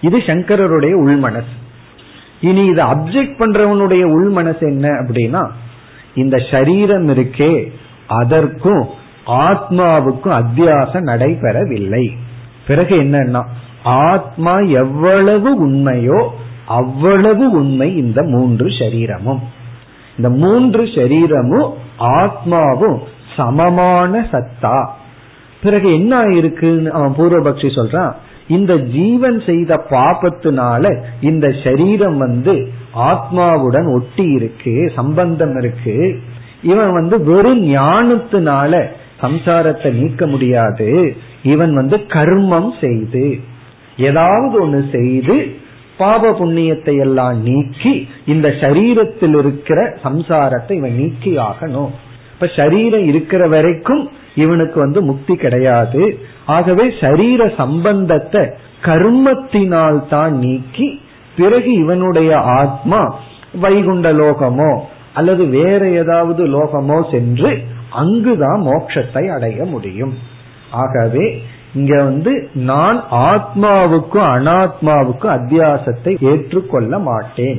இது சங்கரருடைய உள்மனசு. இனி இதை அப்செக்ட் பண்றவனுடைய உள் மனசு என்ன அப்படின்னா இந்த சரீரம் இருக்கே அதற்கும் ஆத்மாவுக்கும் அத்தியாசம் நடைபெறவில்லை. பிறகு என்னன்னா ஆத்மா எவ்வளவு உண்மையோ அவ்வளவு உண்மை இந்த மூன்று சரீரமும். இந்த மூன்று சரீரமும் ஆத்மாவும் சமமான சத்தா. பிறகு என்ன ஆயிருக்குன்னு அவன் பூர்வபக்ஷி சொல்றான் இந்த ஜீவன் செய்த பாபத்தினால இந்த சரீரம் வந்து ஆத்மாவுடன் ஒட்டி இருக்கு சம்பந்தம் இருக்கு. இவன் வந்து வெறும் ஞானத்தினால சம்சாரத்தை நீக்க முடியாது. இவன் வந்து கர்மம் செய்து ஏதாவது ஒண்ணு செய்து பாப புண்ணியத்தை எல்லாம் நீக்கி இந்த சரீரத்தில் இருக்கிற சம்சாரத்தை இவன் நீக்கி ஆகணும் இப்ப சரீரம் இருக்கிற வரைக்கும் இவனுக்கு வந்து முக்தி கிடையாது. ஆகவே சரீர சம்பந்தத்தை கர்மத்தினால் தான் நீக்கி பிறகு இவனுடைய ஆத்மா வைகுண்ட லோகமோ அல்லது வேற ஏதாவது லோகமோ சென்று அங்குதான் மோட்சத்தை அடைய முடியும். ஆகவே இங்க வந்து நான் ஆத்மாவுக்கும் அனாத்மாவுக்கும் அத்தியாசத்தை ஏற்றுக்கொள்ள மாட்டேன்.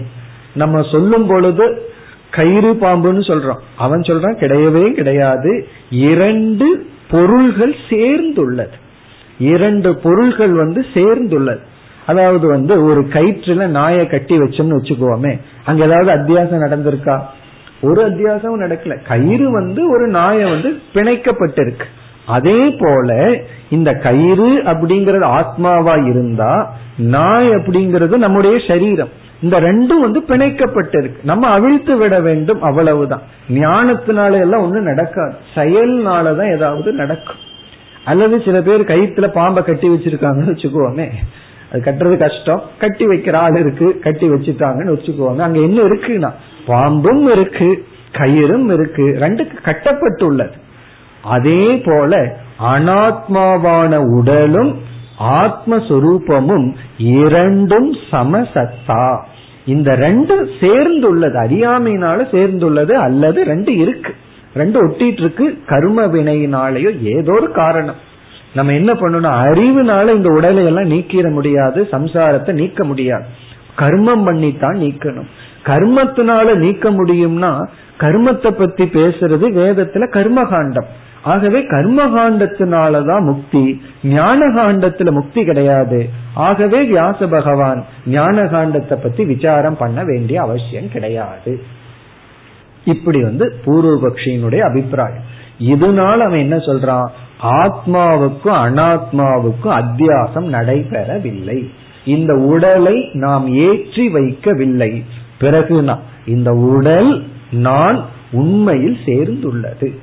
நம்ம சொல்லும் பொழுது கயிறு பாம்புன்னு சொல்றோம். அவன் சொல்றான் கிடையவே கிடையாது. இரண்டு பொருள்கள் சேர்ந்துள்ளது. இரண்டு பொருள்கள் வந்து சேர்ந்துள்ளது. அதாவது வந்து ஒரு கயிற்றுல நாயை கட்டி வச்சோம்னு வச்சுக்கோமே அங்க ஏதாவது அத்தியாசம் நடந்திருக்கா? ஒரு அத்தியாசமும் நடக்கல. கயிறு வந்து ஒரு நாயை வந்து பிணைக்கப்பட்டிருக்கு. அதே போல இந்த கயிறு அப்படிங்கறது ஆத்மாவா இருந்தா நாய் அப்படிங்கிறது நம்முடைய சரீரம். இந்த ரெண்டும் வந்து பிணைக்கப்பட்டிருக்கு. நம்ம அவிழ்த்து விட வேண்டும் அவ்வளவுதான். ஞானத்தினால எல்லாம் ஒண்ணு நடக்காது. செயல்னாலதான் ஏதாவது நடக்கும். அல்லது சில பேர் கயிற்றுல பாம்பை கட்டி வச்சிருக்காங்கன்னு வச்சுக்கோமே. அது கட்டுறது கஷ்டம். கட்டி வைக்கிற ஆள் இருக்கு. கட்டி வச்சுட்டாங்கன்னு வச்சுக்கோங்க. அங்க என்ன இருக்குன்னா பாம்பும் இருக்கு கயிறும் இருக்கு. ரெண்டுக்கு கட்டப்பட்டுள்ளது. அதே போல அனாத்மாவான உடலும் ஆத்மஸ்வரூபமும் இரண்டும் சமசத்தா. இந்த ரெண்டு சேர்ந்துள்ளது அறியாமையினால சேர்ந்துள்ளது அல்லது ரெண்டு இருக்கு. ரெண்டு ஒட்டிட்டு இருக்கு கர்ம வினையினாலேயோ ஏதோ ஒரு காரணம். நம்ம என்ன பண்ணணும்? அறிவுனால இந்த உடலை எல்லாம் நீக்கிட முடியாது சம்சாரத்தை நீக்க முடியாது. கர்மம் பண்ணித்தான் நீக்கணும். கர்மத்தினால நீக்க முடியும்னா கர்மத்தை பத்தி பேசுறது வேதத்துல கர்மகாண்டம். ஆகவே கர்மகாண்டத்தினாலதான் முக்தி ஞான காண்டத்துல முக்தி கிடையாது. ஆகவே வியாச பகவான் ஞான காண்டத்தை பத்தி விசாரம் பண்ண வேண்டிய அவசியம் கிடையாது. இப்படி வந்து பூர்வபக்ஷியினுடைய அபிப்பிராயம். இதனால அவன் என்ன சொல்றான்? ஆத்மாவுக்கும் அனாத்மாவுக்கும் அத்தியாசம் நடைபெறவில்லை. இந்த உடலை நாம் ஏற்றி வைக்கவில்லை. பிறகு இந்த உடல் நான் உண்மையில் சேர்ந்துள்ளது.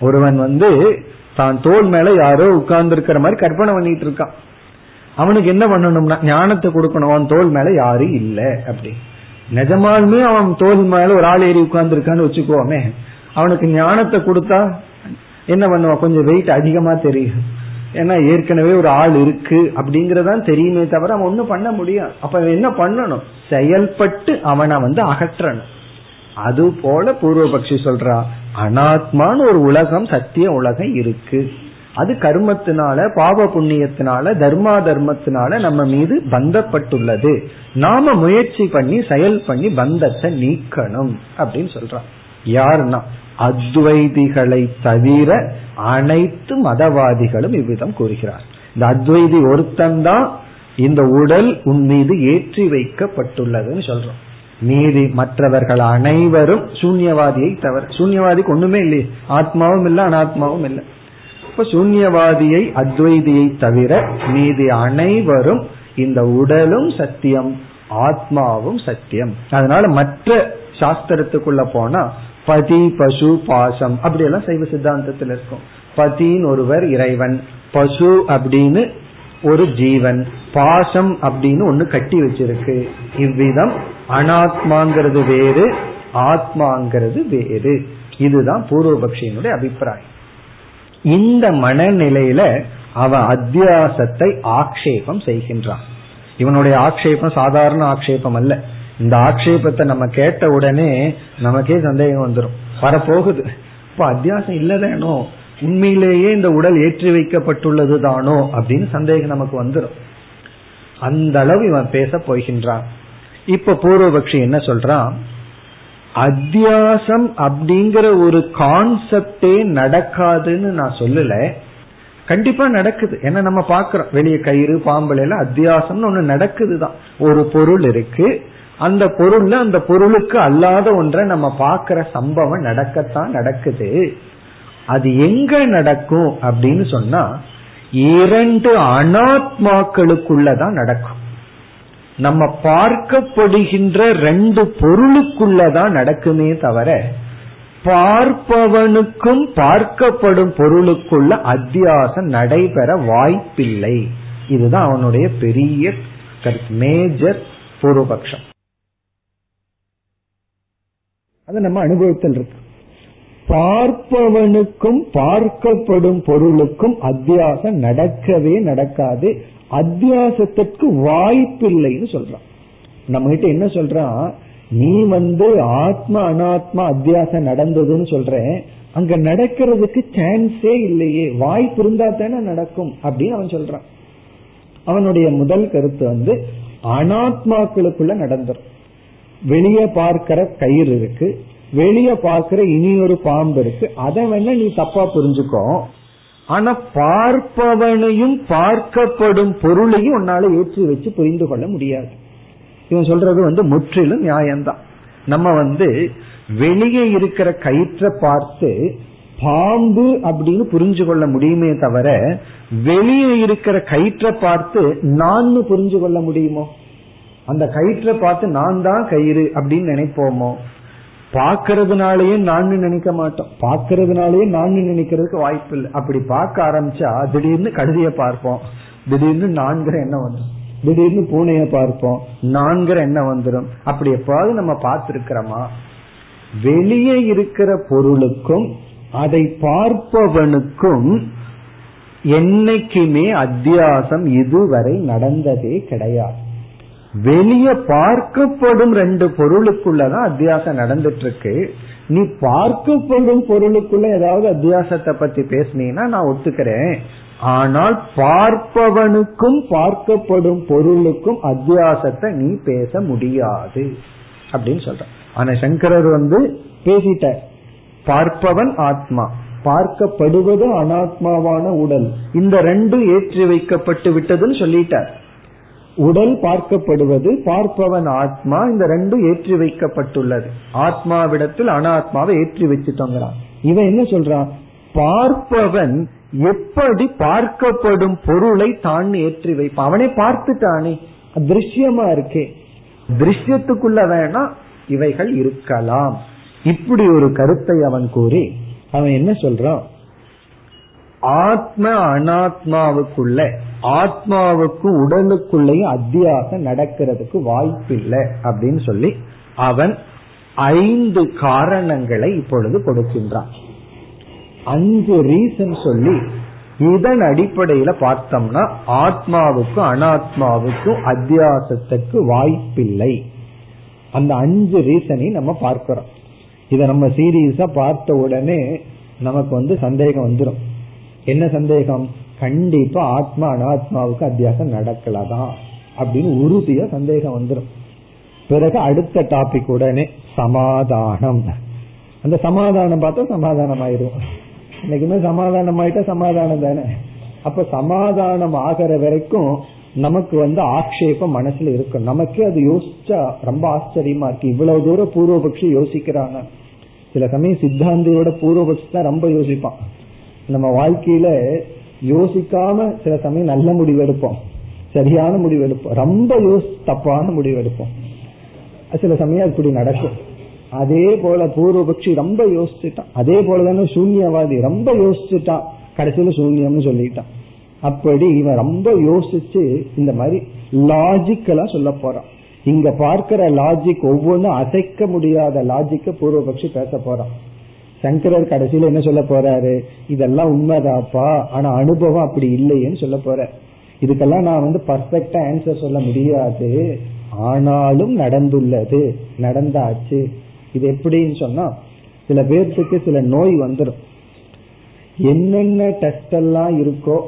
ஒருவன் வந்து தான் தோல் மேல யாரோ உட்கார்ந்து இருக்கிற மாதிரி கற்பனை பண்ணிட்டு இருக்கான். அவனுக்கு என்ன பண்ணணும்னா ஞானத்தை கொடுக்கணும். அவன் தோல் மேல யாரும் இல்ல அப்படி. நிஜமாலுமே அவன் தோல் மேல ஒரு ஆள் ஏறி உட்கார்ந்து இருக்கான்னு வச்சுக்கோமே. அவனுக்கு ஞானத்தை கொடுத்தா என்ன பண்ணுவான் கொஞ்சம் வெயிட் அதிகமா தெரியும். ஏன்னா ஏற்கனவே ஒரு ஆள் இருக்கு அப்படிங்கறதான் தெரியுமே தவிர அவன் ஒன்னும் பண்ண முடியும் அப்ப என்ன பண்ணணும்? செயல்பட்டு அவனை வந்து அகற்றணும். அது போல பூர்வபக்ஷி சொல்றா அனாத்மான்னு ஒரு உலகம் சத்திய உலகம் இருக்கு. அது கர்மத்தினால பாவ புண்ணியத்தினால தர்மா தர்மத்தினால நம்ம மீது பந்தப்பட்டுள்ளது. நாம முயற்சி பண்ணி செயல் பண்ணி பந்தத்தை நீக்கணும் அப்படின்னு சொல்றான். யாருன்னா? அத்வைதிகளை தவிர அனைத்து மதவாதிகளும் இவ்விதம் கூறுகிறார். இந்த அத்வைதி ஒருத்தந்தான் இந்த உடல் உன் மீது ஏற்றி வைக்கப்பட்டுள்ளதுன்னு சொல்றோம். மீதி மற்றவர்கள் அனைவரும் சூன்யவாதியை தவிர சூன்யவாதிக்கு ஒண்ணுமே இல்லையே. ஆத்மாவும் இல்லை அனாத்மாவும் இல்லை. இப்ப சூன்யவாதியை அத்வைதியை தவிர மீதி அனைவரும் இந்த உடலும் சத்தியம் ஆத்மாவும் சத்தியம். அதனால மற்ற சாஸ்திரத்துக்குள்ள போனா பதி பசு பாசம் அப்படி எல்லாம் சைவ சித்தாந்தத்தில் இருக்கும். பதின்னு ஒருவர் இறைவன் பசு அப்படின்னு ஒரு ஜீவன் பாசம் அப்படின்னு ஒன்னு கட்டி வச்சிருக்கு. இவ்விதம் அனாத்மாங்கிறது வேறு ஆத்மாங்கிறது வேறு. இதுதான் பூர்வபக்ஷியினுடைய அபிப்பிராயம். இந்த மனநிலையில அவன் அத்தியாசத்தை ஆக்ஷேபம் செய்கின்றான். இவனுடைய ஆக்ஷேபம் சாதாரண ஆக்ஷேபம் அல்ல. இந்த ஆக்ஷேபத்தை நம்ம கேட்ட உடனே நமக்கே சந்தேகம் வந்துடும் வரப்போகுது. இப்ப அத்தியாசம் இல்லதானோ? உண்மையிலேயே இந்த உடல் ஏற்றி வைக்கப்பட்டுள்ளது தானோ அப்படின்னு சந்தேகம் நமக்கு வந்துடும் அந்த அளவு இவன் பேச போகின்றான். இப்ப பூர்வபக்ஷி என்ன சொல்றான்? அத்தியாசம் அப்படிங்கிற ஒரு கான்செப்டே நடக்காதுன்னு நான் சொல்லல. கண்டிப்பா நடக்குது. ஏன்னா நம்ம பாக்குறோம் வெளியே கயிறு பாம்புல எல்லாம் அத்தியாசம்னு ஒண்ணு நடக்குதுதான். ஒரு பொருள் இருக்கு. அந்த பொருள்ல அந்த பொருளுக்கு அல்லாத ஒன்றை நம்ம பாக்குற சம்பவம் நடக்கத்தான் நடக்குது. அது எங்க நடக்கும் அப்படின்னு சொன்னா இரண்டு அனாத்மாக்களுக்குள்ளதான் நடக்கும். நம்ம பார்க்கப்படுகின்ற ரெண்டு பொருளுக்குள்ளதான் நடக்குமே தவிர பார்ப்பவனுக்கும் பார்க்கப்படும் பொருளுக்குள்ள அத்தியாசம் நடைபெற வாய்ப்பில்லை. இதுதான் அவனுடைய பெரிய மேஜர் பூர்வபக்ஷம். அது நம்ம அனுபவத்தில் இருக்கு பார்ப்பவனுக்கும் பார்க்கப்படும் பொருளுக்கும் அத்தியாசம் நடக்கவே நடக்காது. அத்தியாசத்திற்கு வாய்ப்பில்லைன்னு சொல்றான். நம்ம கிட்ட என்ன சொல்றான்? நீ வந்து ஆத்ம அனாத்மா அத்தியாசம் நடந்ததுன்னு சொல்றேன். அங்க நடக்கிறதுக்கு சான்ஸே இல்லையே. வாய்ப்பு இருந்தா தானே நடக்கும் அப்படின்னு அவன் சொல்றான். அவனுடைய முதல் கருத்து வந்து அனாத்மாக்களுக்குள்ள நடந்துரும். வெளியே பார்க்கிற கயிறு இருக்கு. வெளியே பார்க்கிற இனி ஒரு பாம்பு இருக்கு. அதை வேணா நீ தப்பா புரிஞ்சுக்கோ. ஆனா பார்ப்பவனையும் பார்க்கப்படும் பொருளையும் உன்னால ஏற்றி வச்சு புரிந்து கொள்ள முடியாது. இவன் சொல்றது வந்து முற்றிலும் நியாயம்தான். நம்ம வந்து வெளியே இருக்கிற கயிற்றை பார்த்து பாம்பு அப்படின்னு புரிஞ்சு கொள்ள முடியுமே தவிர வெளியே இருக்கிற கயிற்றை பார்த்து நான் புரிஞ்சு கொள்ள முடியுமோ? அந்த கயிற்றை பார்த்து நான் தான் கயிறு அப்படின்னு நினைப்போமோ? பாக்கிறதுனாலயே நான் நினைக்க மாட்டோம். பாக்கிறதுனாலயே நான் நினைக்கிறதுக்கு வாய்ப்பு இல்லை. அப்படி பார்க்க ஆரம்பிச்சா திடீர்னு கழுதிய பார்ப்போம். திடீர்னு நான்கிற எண்ணம் வந்துடும் திடீர்னு பூனைய பார்ப்போம். நான்கிற எண்ணம் வந்துடும் அப்படி எப்பாவது நம்ம பார்த்திருக்கிறோமா? வெளியே இருக்கிற பொருளுக்கும் அதை பார்ப்பவனுக்கும் என்னைக்குமே அத்தியாசம் இதுவரை நடந்ததே கிடையாது. வெளியே பார்க்கப்படும் ரெண்டு பொருளுக்குள்ளதான் அத்தியாசம் நடந்துட்டு இருக்கு நீ பார்க்கப்படும் பொருளுக்குள்ள ஏதாவது அத்தியாசத்தை பத்தி பேசினீங்கன்னா நான் ஒத்துக்கிறேன். ஆனால் பார்ப்பவனுக்கும் பார்க்கப்படும் பொருளுக்கும் அத்தியாசத்தை நீ பேச முடியாது அப்படின்னு சொல்ற ஆனா சங்கரர் வந்து பேசிட்ட பார்ப்பவன் ஆத்மா பார்க்கப்படுவது அனாத்மாவான உடல். இந்த ரெண்டும் ஏற்றி வைக்கப்பட்டு விட்டதுன்னு சொல்லிட்டார். உடல் பார்க்கப்படுவது பார்ப்பவன் ஆத்மா இந்த ரெண்டும் ஏற்றி வைக்கப்பட்டுள்ளது. ஆத்மாவிடத்தில் அனாத்மாவை ஏற்றி வச்சுட்டோங்கிறான். இவன் என்ன சொல்றான்? பார்ப்பவன் எப்படி பார்க்கப்படும் பொருளை தான் ஏற்றி வைப்பான். அவனே பார்த்துட்டானே. திருஷ்யமா இருக்கே. திருஷ்யத்துக்குள்ள வேணா இவைகள் இருக்கலாம். இப்படி ஒரு கருத்தை அவன் கூறி அவன் என்ன சொல்றான்? ஆத்ம அனாத்மாவுக்குள்ள ஆத்மாவுக்கு உடலுக்குள்ளேயும் அத்தியாசம் நடக்கிறதுக்கு வாய்ப்பில்லை அப்படின்னு சொல்லி அவன் ஐந்து காரணங்களை இப்பொழுது கொடுக்கின்றான். அஞ்சு ரீசன் சொல்லி இதன் அடிப்படையில பார்த்தோம்னா ஆத்மாவுக்கும் அனாத்மாவுக்கும் அத்தியாசத்துக்கு வாய்ப்பில்லை. அந்த அஞ்சு ரீசனையும் நம்ம பார்க்கிறோம். இத நம்ம சீரியஸா பார்த்த உடனே நமக்கு வந்து சந்தேகம் வந்துடும் என்ன சந்தேகம்? கண்டிப்பா ஆத்மா அனாத்மாவுக்கு அத்தியாசம் நடக்கலதான் அப்படின்னு உறுதியா சந்தேகம் வந்துடும் பிறகு அடுத்த டாபிக் உடனே சமாதானம். அந்த சமாதானம் பார்த்தா சமாதானம் ஆயிரும் இன்னைக்குமே சமாதானம் ஆயிட்டா சமாதானம் தானே. அப்ப சமாதானம் ஆகிற வரைக்கும் நமக்கு வந்து ஆக்ஷேபம் மனசுல இருக்கும். நமக்கே அது யோசிச்சா ரொம்ப ஆச்சரியமா இருக்கு. இவ்வளவு தூரம் பூர்வபக்ஷி யோசிக்கிறாங்க. சில சமயம் சித்தாந்தியோட பூர்வபக்ஷி தான் ரொம்ப யோசிப்பான். நம்ம வாழ்க்கையில யோசிக்காம சில சமயம் நல்ல முடிவு எடுப்போம் சரியான முடிவு எடுப்போம் ரொம்ப யோசி தப்பான முடிவு எடுப்போம் சில சமயம் இப்படி நடக்கும். அதே போல பூர்வபக்ஷி ரொம்ப யோசிச்சுட்டான். அதே போலதானே சூன்யவாதி ரொம்ப யோசிச்சுட்டான். கடைசியில சூன்யம்னு சொல்லிட்டான். அப்படி இவன் ரொம்ப யோசிச்சு இந்த மாதிரி லாஜிக்கலா சொல்ல போறான். இங்க பார்க்கிற லாஜிக் ஒவ்வொன்றும் அசைக்க முடியாத லாஜிக்க பூர்வபக்ஷி பேச போறான். சங்கரர் கடைசியில என்ன சொல்ல போறாரு? இதெல்லாம் உண்மைதாப்பா. ஆனா அனுபவம் அப்படி இல்லையேன்னு சொல்ல போற இதுக்கெல்லாம் நான் வந்து பர்ஃபெக்டா ஆன்சர் சொல்ல முடியாது. ஆனாலும் நடந்துள்ளது. நடந்தாச்சு. இது எப்படின்னு சொன்னா சில பேர்த்துக்கு சில நோய் வந்துடும் என்னென்ன டெஸ்ட் எல்லாம் இருக்கோ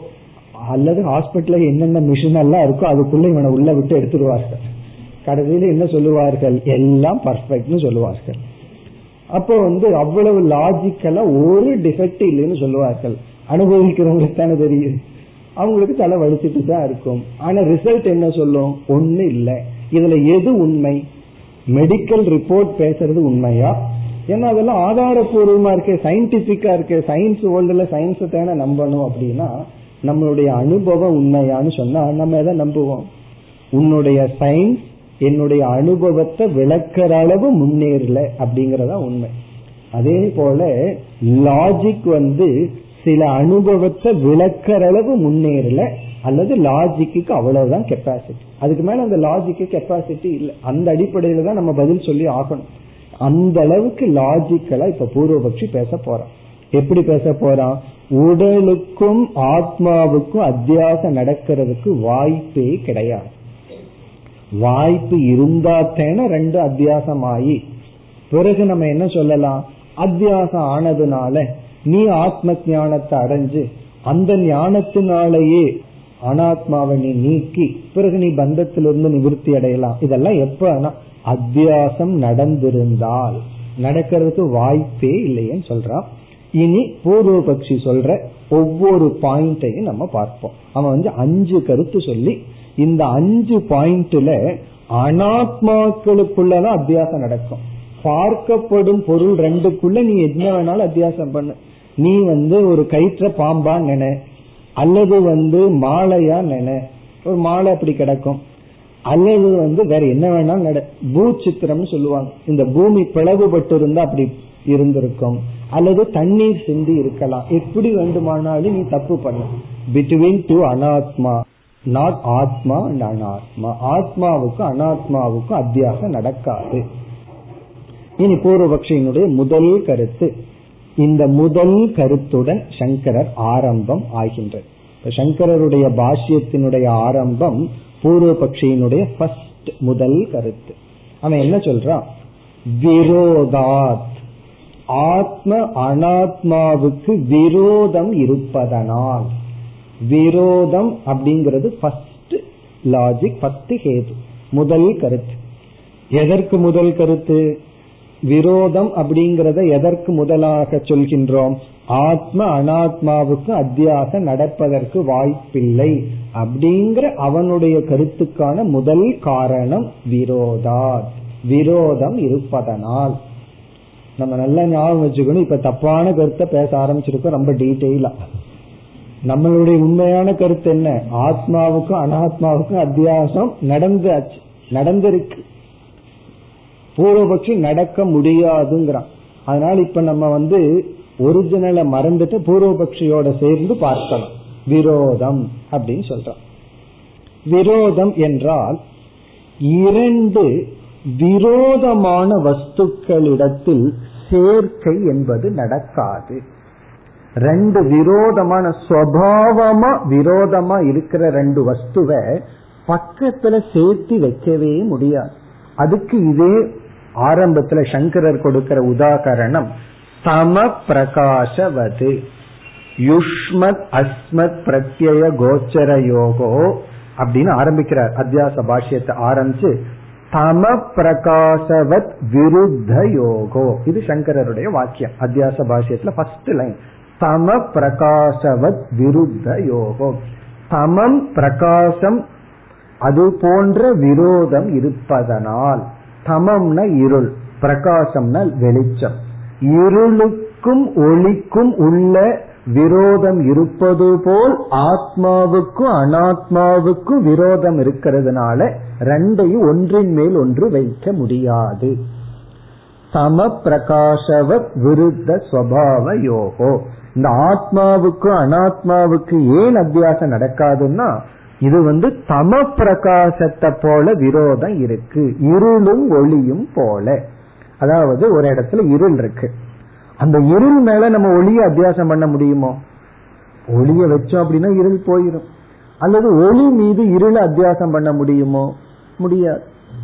அல்லது ஹாஸ்பிட்டல்ல என்னென்ன மிஷின் எல்லாம் இருக்கோ அதுக்குள்ள இவனை உள்ள விட்டு எடுத்துருவார்கள். கடைசியில் என்ன சொல்லுவார்கள்? எல்லாம் பர்ஃபெக்ட்னு சொல்லுவார்கள். அப்போ வந்து அவ்வளவு லாஜிக்கலா ஒரு டிஃபெக்ட் இல்லைன்னு சொல்லுவார்கள். அனுபவிக்கிறவங்களுக்கு தானே தெரியுது அவங்களுக்கு தலை வலிச்சுட்டு தான் இருக்கும். ஆனா ரிசல்ட் என்ன சொல்லும்? ஒண்ணு இல்லை. இதுல எது உண்மை? மெடிக்கல் ரிப்போர்ட் பேசுறது உண்மையா? ஏன்னா அதெல்லாம் ஆதாரபூர்வமா இருக்கு சயின்டிபிக்கா இருக்கு. சயின்ஸ் வேர்ல்டுல சயின்ஸ் தானே நம்பணும் அப்படின்னா நம்மளுடைய அனுபவம் உண்மையான்னு சொன்னா நம்ம எதை நம்புவோம்? உன்னுடைய சயின்ஸ் என்னுடைய அனுபவத்தை விளக்கிற அளவு முன்னேறல அப்படிங்கறதா உண்மை. அதே போல லாஜிக் வந்து சில அனுபவத்தை விளக்கிற அளவு முன்னேறல அல்லது லாஜிக்கு அவ்வளவுதான் கெப்பாசிட்டி அதுக்கு மேல அந்த லாஜிக்கு கெப்பாசிட்டி இல்லை. அந்த அடிப்படையில தான் நம்ம பதில் சொல்லி ஆகணும். அந்த அளவுக்கு லாஜிக்கலா இப்ப பூர்வபக்ஷி பேச போறான். எப்படி பேச போறான்? உடலுக்கும் ஆத்மாவுக்கும் அத்தியாசம் நடக்கிறதுக்கு வாய்ப்பே கிடையாது. வாய்ப்பு இருந்தா தானே ரெண்டு அத்தியாசம் ஆகி பிறகு நம்ம என்ன சொல்லலாம்? அத்தியாசம் ஆனதுனால நீ ஆத்ம ஞானத்தை அடைஞ்சு அந்த ஞானத்தினாலேயே அனாத்மாவை நீ நீக்கி பிறகு நீ பந்தத்திலிருந்து நிவிருத்தி அடையலாம். இதெல்லாம் எப்ப அத்தியாசம் நடந்திருந்தால். நடக்கிறதுக்கு வாய்ப்பே இல்லைன்னு சொல்றான் இனி பூர்வபக்ஷி சொல்ற ஒவ்வொரு பாயிண்டையும் நம்ம பார்ப்போம். அவன் வந்து அஞ்சு கருத்து சொல்லி இந்த அஞ்சு பாயிண்ட்ல அனாத்மாக்களுக்குள்ளதான் அத்தியாசம் நடக்கும். பார்க்கப்படும் பொருள் ரெண்டுக்குள்ள நீ என்ன வேணாலும் அத்தியாசம் பண்ணு. நீ வந்து ஒரு கயிற்ற பாம்பா நின. அல்லது வந்து மாலையா நின. ஒரு மாலை அப்படி கிடக்கும். அல்லது வந்து வேற என்ன வேணாலும் நட பூச்சித்திரம்னு சொல்லுவாங்க. இந்த பூமி பிளவுபட்டு இருந்தா அப்படி இருந்திருக்கும். அல்லது தண்ணீர் சிந்தி இருக்கலாம். எப்படி வேண்டுமானாலும் நீ தப்பு பண்ண. பிட்வீன் டு அனாத்மா. நாட் ஆத்மா அண்ட் அனாத்மா. ஆத்மாவுக்கும் அனாத்மாவுக்கும் அத்தியாசம் நடக்காது. இனி பூர்வபக்ஷியினுடைய முதல் கருத்து. இந்த முதல் கருத்துடன் சங்கரர் ஆரம்பம் ஆகின்றது. சங்கரருடைய பாஷ்யத்தினுடைய ஆரம்பம் பூர்வபக்ஷியினுடைய ஃபர்ஸ்ட் முதல் கருத்து. அவன் என்ன சொல்றான்? விரோதாத். ஆத்ம அனாத்மாவுக்கு விரோதம் இருப்பதனால். விரோதம் அப்படிங்கிறது ஃபர்ஸ்ட் லாஜிக் ஃபர்ஸ்ட் ஹேது முதல் கருத்து. எதற்கு முதல் கருத்து? விரோதம் அப்படிங்கிறத எதற்கு முதலாக சொல்கின்றோம்? ஆத்ம அனாத்மாவுக்கு அத்தியாக நடப்பதற்கு வாய்ப்பில்லை அப்படிங்கிற அவனுடைய கருத்துக்கான முதல் காரணம் விரோதா. விரோதம் இருப்பதனால். நம்ம நல்லா ஞாபகம் வச்சுக்கணும். இப்ப தப்பான கருத்தை பேச ஆரம்பிச்சிருக்கோம். ரொம்ப டீட்டெயிலா நம்மளுடைய உண்மையான கருத்து என்ன? ஆத்மாவுக்கும் அனாத்மாவுக்கும் அத்தியாசம் நடந்தாச்சு நடந்திருக்கு. பூர்வபக்ஷி நடக்க முடியாதுங்கிறான். அதனால இப்ப நம்ம வந்து ஒரிஜினலை மறந்துட்டு பூர்வபக்ஷியோட சேர்ந்து பார்க்கலாம் விரோதம் அப்படின்னு சொல்றோம். விரோதம் என்றால் இரண்டு விரோதமான வஸ்துக்களிடத்தில் சேர்க்கை என்பது நடக்காது. ரெண்டு விரோதமான சுவாவமா விரோதமா இருக்கிற ரெண்டு வஸ்துவை பக்கத்துல சேர்த்து வைக்கவே முடியாது. அதுக்கு இதே ஆரம்பத்துல சங்கரர் கொடுக்கிற உதாகரணம் சம பிரகாசவது. யுஷ்மத் அஸ்மத் பிரத்யய கோச்சர யோகோ அப்படின்னு ஆரம்பிக்கிறார். அத்தியாச பாஷ்யத்தை ஆரம்பிச்சு தம பிரகாசவத் விருத்த யோகோ. இது சங்கரருடைய வாக்கியம். அத்தியாச பாஷ்யத்துல ஃபர்ஸ்ட் லைன் தம பிரகாசவத் விருத்த யோகம் தமம் பிரகாசம் அது போன்ற விரோதம் இருப்பதனால் தமம்னா இருள் பிரகாசம்னா வெளிச்சம். இருளுக்கும் ஒளிக்கும் உள்ள விரோதம் இருப்பது போல் ஆத்மாவுக்கும் அனாத்மாவுக்கும் விரோதம் இருக்கிறதுனால ரெண்டையும் ஒன்றின் மேல் ஒன்று வைக்க முடியாது. சம பிரகாசவ விருத்த சுவாவ யோகோ இந்த ஆத்மாவுக்கும் அனாத்மாவுக்கு ஏன் அத்தியாசம் நடக்காதுன்னா இது வந்து தம பிரகாசத்தை போல விரோதம் இருக்கு. இருளும் ஒளியும் போல. அதாவது ஒரு இடத்துல இருள் இருக்கு. அந்த இருள் மேல நம்ம ஒளிய அத்தியாசம் பண்ண முடியுமோ? ஒளிய வச்சோம் அப்படின்னா இருள் போயிடும் அல்லது ஒளி மீது இருளை அத்தியாசம் பண்ண முடியுமோ? முடியாது.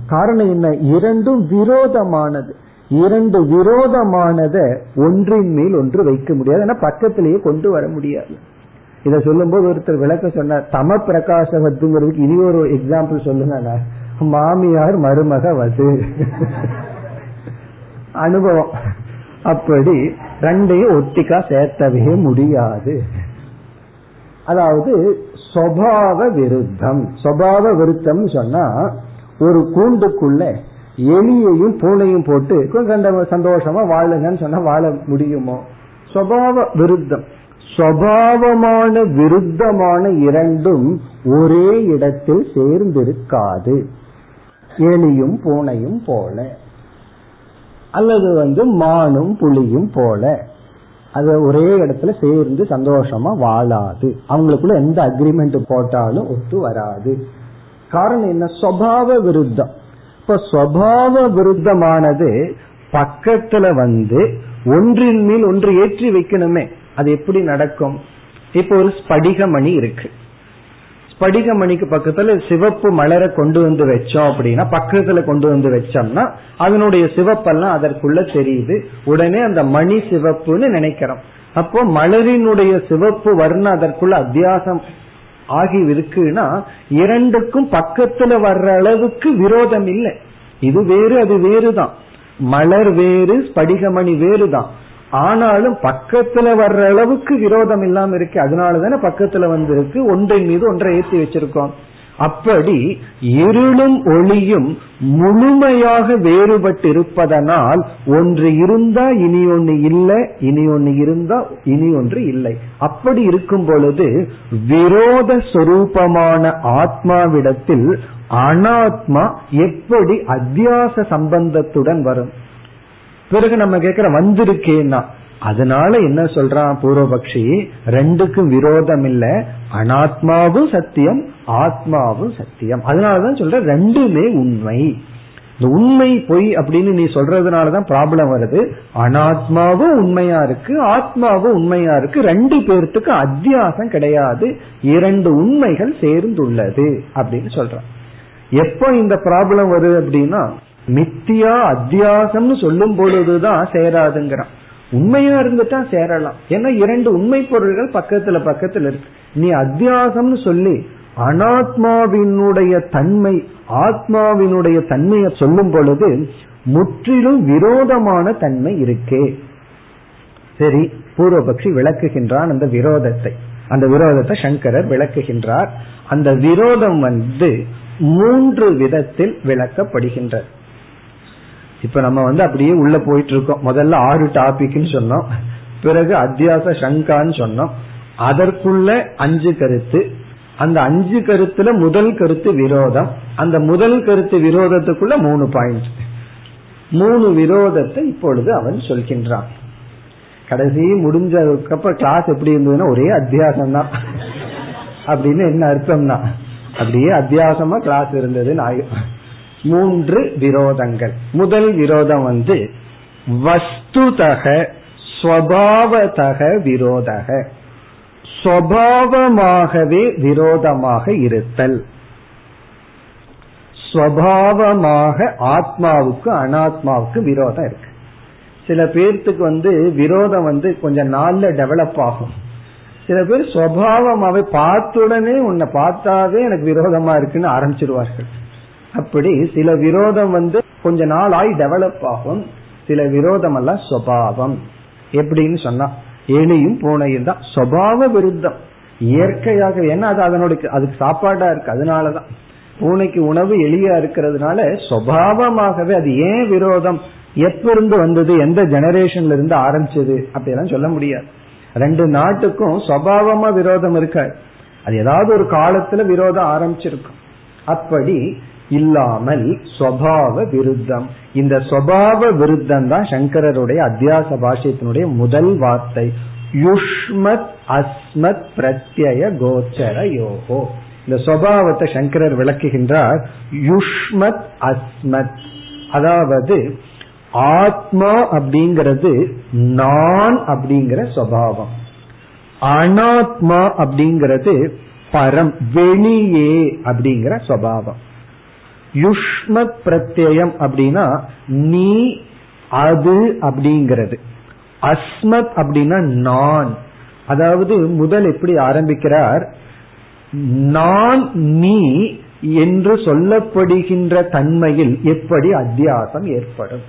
காரணம் என்ன? இரண்டும் விரோதமானது. இரண்டு விரோதமானத ஒன்றின் மேல் ஒன்று வைக்க முடியாது. ஏன்னா பக்கத்திலேயே கொண்டு வர முடியாது. இத சொல்லும் போது ஒருத்தர் விளக்க சொன்னார் தம பிரகாசவத்துங்கிறதுக்கு இனி ஒரு எக்ஸாம்பிள் சொல்லுங்க மாமியார் மருமக வது அனுபவம். அப்படி ரெண்டையும் ஒட்டிக்கா சேர்த்தவே முடியாது. அதாவது சொபாவ விருத்தம். சொபாவ விருத்தம் சொன்னா ஒரு கூண்டுக்குள்ள எலியையும் பூனையும் போட்டு கொஞ்சம் சந்தோஷமா வாழுங்கன்னு சொன்னா வாழ முடியுமோ? சுவாவ விருத்தம். சுவாவமான விருத்தமான இரண்டும் ஒரே இடத்தில் சேர்ந்திருக்காது. எலியும் பூனையும் போல. அல்லது வந்து மானும் புலியும் போல. அது ஒரே இடத்துல சேர்ந்து சந்தோஷமா வாழாது. அவங்களுக்குள்ள எந்த அக்ரிமெண்ட் போட்டாலும் ஒத்து வராது. காரணம் என்ன? சுவாவ விருத்தம். இப்ப சுவாவ விருத்தமானது பக்கத்துல வந்து ஒன்றின் மேல் ஒன்று ஏற்றி வைக்கணுமே. அது எப்படி நடக்கும்? இப்ப ஒரு ஸ்படிகமணி இருக்கு. ஸ்படிகமணிக்கு பக்கத்துல சிவப்பு மலரை கொண்டு வந்து வச்சோம் அப்படின்னா பக்கத்துல கொண்டு வந்து வச்சோம்னா அதனுடைய சிவப்பெல்லாம் அதற்குள்ள தெரியுது உடனே அந்த மணி சிவப்புன்னு நினைக்கிறோம். அப்போ மலரினுடைய சிவப்பு வர்ணம் அதற்குள்ள அத்தியாசம். ஆகி இருக்குன்னா இரண்டுக்கும் பக்கத்துல வர்ற அளவுக்கு விரோதம் இல்லை இது வேறு அது வேறுதான். மலர் வேறு ஸ்படிகமணி வேறு தான் ஆனாலும் பக்கத்துல வர்ற அளவுக்கு விரோதம் இல்லாம இருக்கு அதனாலதானே பக்கத்துல வந்திருக்கு ஒன்றின் மீது ஒன்றை ஏற்றி வச்சிருக்கோம். அப்படி இருளும் ஒளியும் முழுமையாக வேறுபட்டு இருப்பதனால் ஒன்று இருந்தா இனி ஒன்று இல்லை இனி ஒன்று இருந்தா இனி ஒன்று இல்லை. அப்படி இருக்கும் பொழுது விரோத சொரூபமான ஆத்மாவிடத்தில் அனாத்மா எப்படி அத்தியாச சம்பந்தத்துடன் வரும்? பிறகு நம்ம கேட்கிற வந்திருக்கேன்னா அதனால என்ன சொல்றான் பூர்வபக்ஷி? ரெண்டுக்கும் விரோதம் இல்ல அனாத்மாவும் சத்தியம் ஆத்மாவும் சத்தியம். அதனாலதான் சொல்ற ரெண்டுமே உண்மை. இந்த உண்மை பொய் அப்படின்னு நீ சொல்றதுனாலதான் ப்ராப்ளம் வருது. அனாத்மாவும் உண்மையா இருக்கு ஆத்மாவும் உண்மையா இருக்கு. ரெண்டு பேர்த்துக்கு அத்தியாசம் கிடையாது. இரண்டு உண்மைகள் சேர்ந்துள்ளது அப்படின்னு சொல்றான். எப்போ இந்த ப்ராப்ளம் வருது அப்படின்னா மித்தியா அத்தியாசம்னு சொல்லும் பொழுதுதான் சேராதுங்கிறான். உண்மையா இருந்துட்டா சேரலாம். ஏன்னா இரண்டு உண்மை பொருள்கள் பக்கத்துல பக்கத்துல இருக்கு. நீ அத்தியாசம்னு சொல்லி அனாத்மாவினுடைய தன்மை ஆத்மாவினுடைய தன்மையை சொல்லும் பொழுது முற்றிலும் விரோதமான தன்மை இருக்கே. சரி பூர்வபக்ஷி விளக்குகின்றான் அந்த விரோதத்தை. அந்த விரோதத்தை சங்கரர் விளக்குகின்றார். அந்த விரோதம் வந்து மூன்று விதத்தில் விளக்கப்படுகின்றது. இப்ப நம்ம வந்து அப்படியே உள்ள போயிட்டு இருக்கோம் முதல்ல ஆறு டாபிக்னு சொன்னோம். பிறகு அத்தியாச சங்கான்னு சொன்னோம். அதற்குள்ள அஞ்சு கருத்து. அந்த அஞ்சு கருத்துல முதல் கருத்து விரோதம். அந்த முதல் கருத்து விரோதத்துக்குள்ள மூணு பாயிண்ட் மூணு விரோதத்தை இப்பொழுது அவன் சொல்கின்றான். கடைசி முடிஞ்சதுக்கப்புறம் கிளாஸ் எப்படி இருந்ததுன்னா ஒரே அத்தியாசம் தான் அப்படின்னு என்ன அர்த்தம்னா அப்படியே அத்தியாசமா கிளாஸ் இருந்தது மூன்று விரோதங்கள். முதல் விரோதம் வந்து வஸ்துதக ஸ்வபாவதக விரோதக. ஸ்வபாவமாகவே விரோதமாக இருத்தல். ஸ்வபாவமாக ஆத்மாவுக்கு அனாத்மாவுக்கு விரோதம் இருக்கு. சில பேர்த்துக்கு வந்து விரோதம் வந்து கொஞ்சம் நாள்ல டெவலப் ஆகும். சில பேர் சுவாவமாவே பார்த்துடனே உன்னை பார்த்தாவே எனக்கு விரோதமா இருக்குன்னு ஆரம்பிச்சிருவார்கள். அப்படி சில விரோதம் வந்து கொஞ்ச நாள் ஆகி டெவலப் ஆகும். சில விரோதம் எல்லாம் சுவாவம் எப்படின்னு சொன்னா எலியும் பூனையும் தான். சுவாவ விருத்தம். இயற்கையாக ஏன்னா அது அதனுடைய அதுக்கு சாப்பாடா இருக்கு அதனாலதான். பூனைக்கு உணவு எளியா இருக்கிறதுனால சுவாவமாகவே அது ஏன் விரோதம்? எப்ப இருந்து வந்தது? எந்த ஜெனரேஷன்ல இருந்து ஆரம்பிச்சது? அப்படியெல்லாம் சொல்ல முடியாது. ரெண்டு நாட்டுக்கும் சுவாவமா விரோதம் இருக்காது. அது ஏதாவது ஒரு காலத்துல விரோதம் ஆரம்பிச்சிருக்கும். அப்படி இல்லாமல் ஸ்வபாவ விருத்தம். இந்த ஸ்வபாவ விருத்தம் தான் சங்கரருடைய அத்தியாச பாஷ்யத்தினுடைய முதல் வார்த்தை. யுஷ்மத் அஸ்மத் பிரத்யய கோச்சர யோகோ. இந்த சுவாவத்தை சங்கரர் விளக்குகின்றார். யுஷ்மத் அஸ்மத். அதாவது ஆத்மா அப்படிங்கிறது நான் அப்படிங்கிற சுவாவம் அனாத்மா அப்படிங்கிறது பரம் வெளியே அப்படிங்கிற சுவாவம் யுஷ்மத் பிரத்யம் அப்படின்னா நீ அது அப்படிங்கிறது. அஸ்மத் அப்படின்னா நான். அதாவது முதல் எப்படி ஆரம்பிக்கிறார்? நான் நீ என்று சொல்லப்படுகின்ற தன்மையில் எப்படி அத்தியாசம் ஏற்படும்.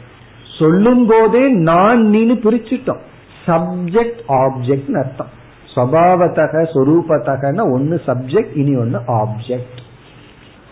சொல்லும் போதே நான் நீனு பிரிச்சுட்டோம். சப்ஜெக்ட் ஆப்ஜெக்ட் அர்த்தம். ஸ்வபாவத்தக சொரூபத்தகன்னா ஒன்னு சப்ஜெக்ட் இனி ஒன்னு ஆப்ஜெக்ட்.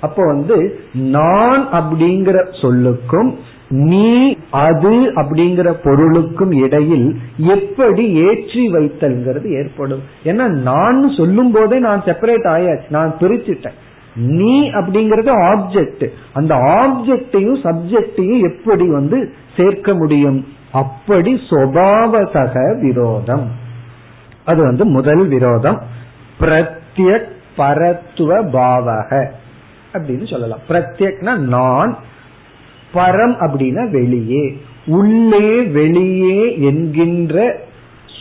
அப்போ வந்து நான் அப்படிங்கிற சொல்லுக்கும் நீ அது அப்படிங்கிற பொருளுக்கும் இடையில் எப்படி ஏற்றி வைத்தல்ங்கிறது ஏற்படும். ஏன்னா நான் சொல்லும் போதே நான் செப்பரேட் ஆயாச்சு. நான் பிரிச்சுட்டேன். நீ அப்படிங்கறது ஆப்ஜெக்ட் அந்த ஆப்ஜெக்டையும் சப்ஜெக்டையும் எப்படி வந்து சேர்க்க முடியும்? அப்படி சுவாவதக விரோதம். அது வந்து முதல் விரோதம். பிரத்யக் பரத்துவ பாவக. அப்படின்னு சொல்லலாம். பிரத்யக்னா நான் பரம் அப்படின்னா வெளியே. உள்ளே வெளியே என்கின்ற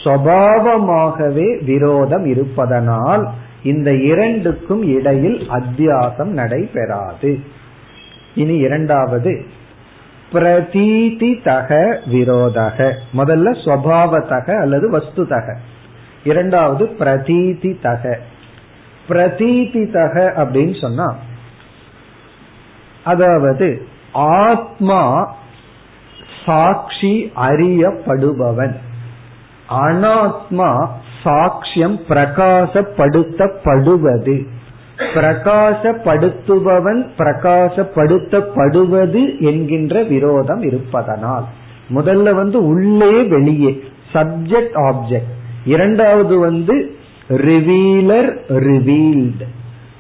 சபாவமாகவே விரோதம் இருப்பதனால் இந்த இரண்டுக்கும் இடையில் அத்தியாசம் நடைபெறாது. இனி இரண்டாவது. பிரதீதி தக விரோதக. முதல்ல ஸ்வபாவதக அல்லது வஸ்து தக இரண்டாவது பிரதீதி தக பிரதீதி தக அப்படின்னு சொன்னா அதாவது ஆத்மா சாட்சி அறியப்படுபவன். அனாத்மா சாட்சியம் பிரகாசப்படுத்தப்படுவது. பிரகாசப்படுத்துபவன் பிரகாசப்படுத்தப்படுவது என்கின்ற விரோதம் இருப்பதனால். முதல்ல வந்து உள்ளே வெளியே சப்ஜெக்ட் ஆப்ஜெக்ட் இரண்டாவது வந்து ரிவீலர் ரிவீல்டு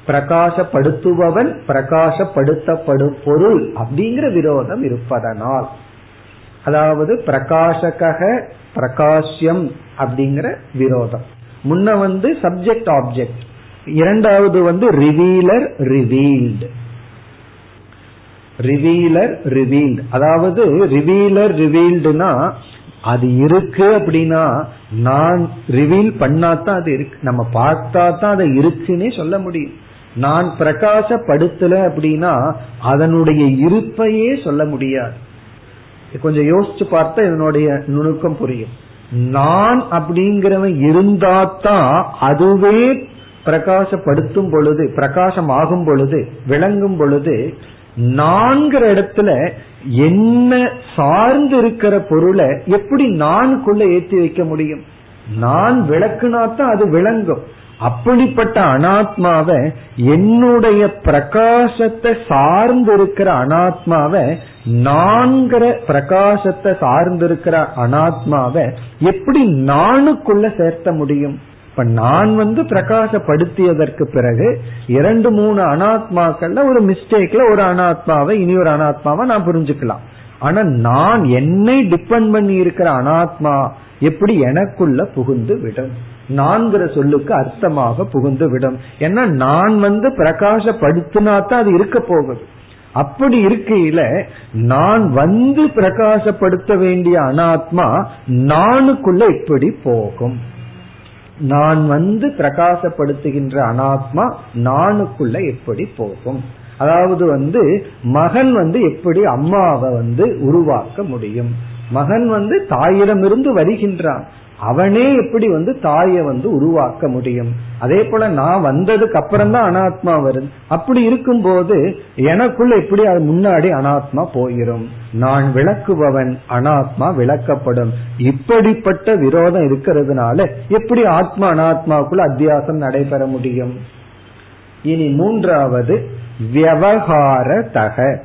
பிரகாசப்படுத்துபவன் பிரகாசப்படுத்தப்படும் பொருள் அப்படிங்கிற விரோதம் இருப்பதனால். அதாவது பிரகாசக பிரகாசியம் அப்படிங்கிற விரோதம். முன்ன வந்து சப்ஜெக்ட் ஆப்ஜெக்ட் இரண்டாவது வந்து revealer revealed revealer revealed revealer revealer ரிவீல்டுனா அது இருக்கு அப்படின்னா நான் ரிவீல் பண்ணாதான் அது இருக்கு. நம்ம பார்த்தா தான் அது இருக்குன்னே சொல்ல முடியும். நான் பிரகாசப்படுத்தல அப்படின்னா அதனுடைய இருப்பையே சொல்ல முடியாது. கொஞ்சம் யோசிச்சு பார்த்தா இதனுடைய நுணுக்கம் புரியும். நான் அப்படிங்கிறவன் இருந்தாதான் அதுவே பிரகாசப்படுத்தும் பொழுது பிரகாசம் ஆகும் பொழுது விளங்கும் பொழுது நான்கிற இடத்துல என்ன சார்ந்து இருக்கிற பொருளை எப்படி நானுக்குள்ள ஏற்றி வைக்க முடியும்? நான் விளக்குனாத்தான் அது விளங்கும். அப்படிப்பட்ட அனாத்மாவை என்னுடைய பிரகாசத்தை சார்ந்து இருக்கிற அனாத்மாவை நான்கிற பிரகாசத்தை சார்ந்திருக்கிற அனாத்மாவ அனாத்மாவை எப்படி நானுக்குள்ள சேர்த்த முடியும்? இப்ப நான் வந்து பிரகாசப்படுத்தியதற்கு பிறகு இரண்டு மூணு அனாத்மாக்கள்ல ஒரு மிஸ்டேக்ல ஒரு அனாத்மாவை இனி ஒரு அனாத்மாவை நான் புரிஞ்சுக்கலாம். ஆனா நான் என்னை டிபெண்ட் பண்ணி இருக்கிற அனாத்மா எப்படி எனக்குள்ள புகுந்து விடும்? நான்கிற சொல்லுக்கு அர்த்தமாக புகுந்து விடும் ஏன்னா நான் வந்து பிரகாசப்படுத்தினா தான் அது இருக்க போகுது. அப்படி இருக்கையில நான் வந்து பிரகாசப்படுத்த வேண்டிய அனாத்மா நானுக்குள்ள இப்படி போகும். நான் வந்து பிரகாசப்படுத்துகின்ற அனாத்மா நானுக்குள்ள எப்படி போகும். அதாவது வந்து மகன் வந்து எப்படி அம்மாவை வந்து உருவாக்க முடியும்? மகன் வந்து தாயிடமிருந்து வருகின்றான். அவனே எப்படி வந்து தாயை வந்து உருவாக்க முடியும்? அதே போல நான் வந்ததுக்கு அப்புறம் தான் அனாத்மா வருது. அப்படி இருக்கும்போது எனக்குள்ள எப்படி அது முன்னாடி அனாத்மா போயிரும்? நான் விளக்குபவன் அனாத்மா விளக்கப்படும். இப்படிப்பட்ட விரோதம் இருக்கிறதுனால எப்படி ஆத்மா அனாத்மாவுக்குள்ள அத்தியாசம் நடைபெற முடியும்? இனி மூன்றாவது விவகார தக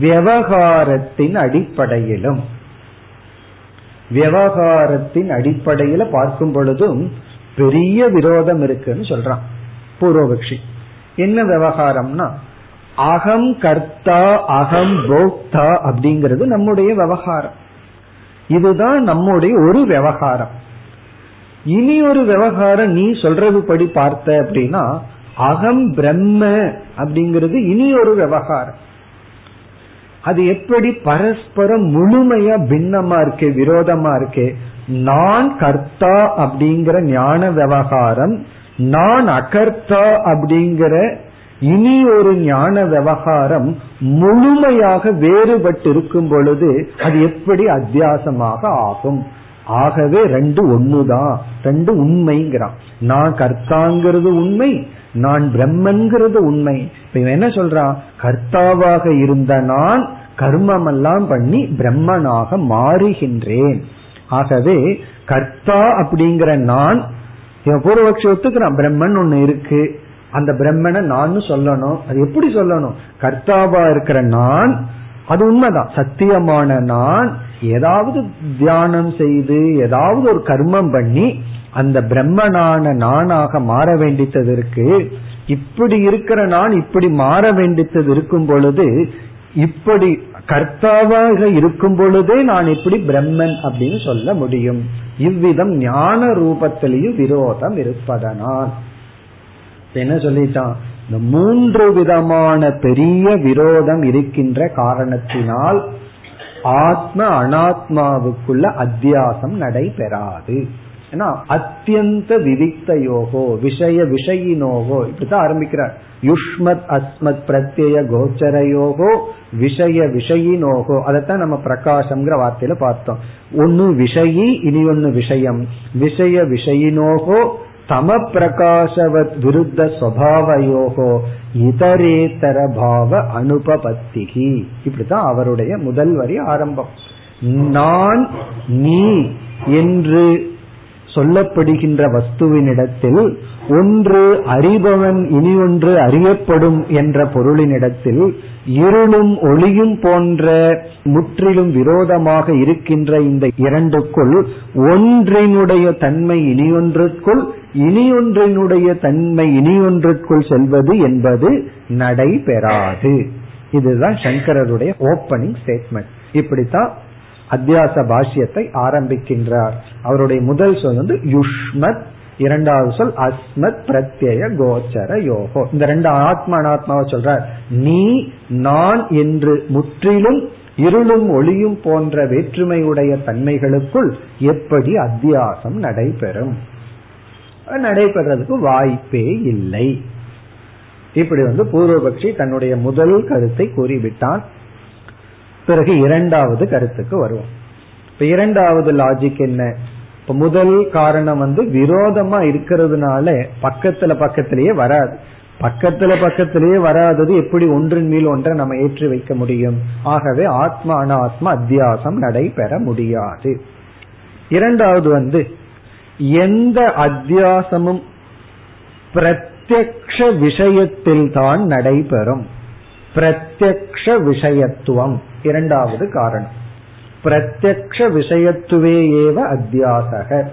விவகாரத்தின் அடிப்படையிலும் விவகாரத்தின் அடிப்படையில பார்க்கும் பொழுதும் பெரிய விரோதம் இருக்குன்னு சொல்றான் பூர்வபக்ஷி. என்ன விவகாரம்னா அகம் கர்த்தா அகம் போக்தா அப்படிங்கிறது நம்முடைய விவகாரம். இதுதான் நம்முடைய ஒரு விவகாரம். இனி ஒரு விவகாரம் நீ சொல்றது படி பார்த்த அப்படின்னா அகம் பிரம்ம அப்படிங்கிறது இனி ஒரு விவகாரம். அது எப்படி பரஸ்பரம் முழுமையா பின்னமா இருக்கு விரோதமா இருக்கு? நான் கர்த்தா அப்படிங்கிற ஞான விவகாரம் நான் அகர்த்தா அப்படிங்கிற இனி ஒரு ஞான விவகாரம் முழுமையாக வேறுபட்டு இருக்கும் பொழுது அது எப்படி அத்தியாசமாக ஆகும்? ஆகவே ரெண்டு ஒண்ணுதான் ரெண்டு உண்மைங்கிறான். நான் கர்த்தாங்கிறது உண்மை நான் பிரம்மன்கிறது உண்மை. இப்ப இவன் என்ன சொல்றான்? கர்த்தாவாக இருந்த நான் கர்மம் எல்லாம் பண்ணி பிரம்மனாக மாறுகின்றேன். ஆகவே கர்த்தா அப்படிங்கிற நான் இவன் பூர்வபக்ஷி ஒத்துக்கிறான் பிரம்மன் ஒண்ணு இருக்கு. அந்த பிரம்மனை நான் சொல்லணும். அது எப்படி சொல்லணும்? கர்த்தாவா இருக்கிற நான் அது உண்மைதான். சத்தியமான நான் ஏதாவது தியானம் செய்து ஏதாவது ஒரு கர்மம் பண்ணி அந்த பிரம்மனான நானாக மாற வேண்டித்தது இருக்கு இப்படி இருக்கிற நான் இப்படி மாற வேண்டித்தது இருக்கும் பொழுது இப்படி கர்த்தாவாக இருக்கும் பொழுதே நான் இப்படி பிரம்மன் அப்படின்னு சொல்ல முடியும். இவ்விதம் ஞான ரூபத்திலேயும் விரோதம் இருப்பதனால். என்ன சொல்லிட்டான்? இந்த மூன்று விதமான பெரிய விரோதம் இருக்கின்ற காரணத்தினால் ஆத்ம அனாத்மாவுக்குள்ள அத்தியாசம் நடைபெறாது. ஏன்னா அத்தியந்த விதித்த யோகோ விஷய விஷயினோகோ இப்படித்தான் ஆரம்பிக்கிறார். யுஷ்மத் அஸ்மத் பிரத்யய கோச்சர யோகோ விஷய விஷயினோகோ அதைத்தான் நம்ம பிரகாசம்ங்கிற வார்த்தையில பார்த்தோம். ஒன்னு விஷயி இனி ஒன்னு விஷயம். விஷய விஷயினோகோ தம பிரகாசவத் விருத்த சுவாவயோகோ இதரேதர பாவ அனுபபத்திகி இப்படிதான் அவருடைய முதல் வரி ஆரம்பம். நான் நீ என்று சொல்லப்படுகின்ற வஸ்துவினிடத்தில் ஒன்று அறிபவன் இனி ஒன்று அறியப்படும் என்ற பொருளினிடத்தில் இருளும் ஒளியும் போன்ற முற்றிலும் விரோதமாக இருக்கின்ற இந்த இரண்டுக்குள் ஒன்றினுடைய தன்மை இனியொன்றுக்குள் இனியொன்றினுடைய தன்மை இனியொன்றுக்குள் செல்வது என்பது நடைபெறாது. இதுதான் சங்கரருடைய ஓப்பனிங் ஸ்டேட்மெண்ட் இப்படித்தான் அத்தியாச பாஷ்யத்தை ஆரம்பிக்கின்றார். அவருடைய முதல் சொல் வந்து யுஷ்மத் இரண்டாவது சொல் அஸ்மத் பிரத்யய கோச்சர யோகோ. இந்த ரெண்டு ஆத்மா அனாத்மாவை சொல்றார். நீ நான் என்று முற்றிலும் இருளும் ஒளியும் போன்ற வேற்றுமையுடைய தன்மைகளுக்குள் எப்படி அத்தியாசம் நடைபெறும்? நடைபெறதுக்கு வாய்ப்பே இல்லை. இப்படி வந்து பூர்வபக்ஷி தன்னுடைய முதல் கருத்தை கூறிவிட்டான். பிறகு இரண்டாவது கருத்துக்கு வருவோம். இப்ப இரண்டாவது லாஜிக் என்ன? இப்ப முதல் காரணம் வந்து விரோதமா இருக்கிறதுனால பக்கத்துல பக்கத்திலேயே வராது. பக்கத்துல பக்கத்திலேயே வராதது எப்படி ஒன்றின் மேல் ஒன்றை நம்ம ஏற்றி வைக்க முடியும்? ஆகவே ஆத்மா அனாத்மா அத்தியாசம் நடைபெற முடியாது. இரண்டாவது வந்து எந்த அத்தியாசமும் பிரத்யக்ஷ விஷயத்தில் தான் நடைபெறும். பிரத்யக்ஷ விஷயத்துவம். இரண்டாவது காரணம். பிரத்யக்ஷ விஷயத்துவே ஏவ அத்தியாசக.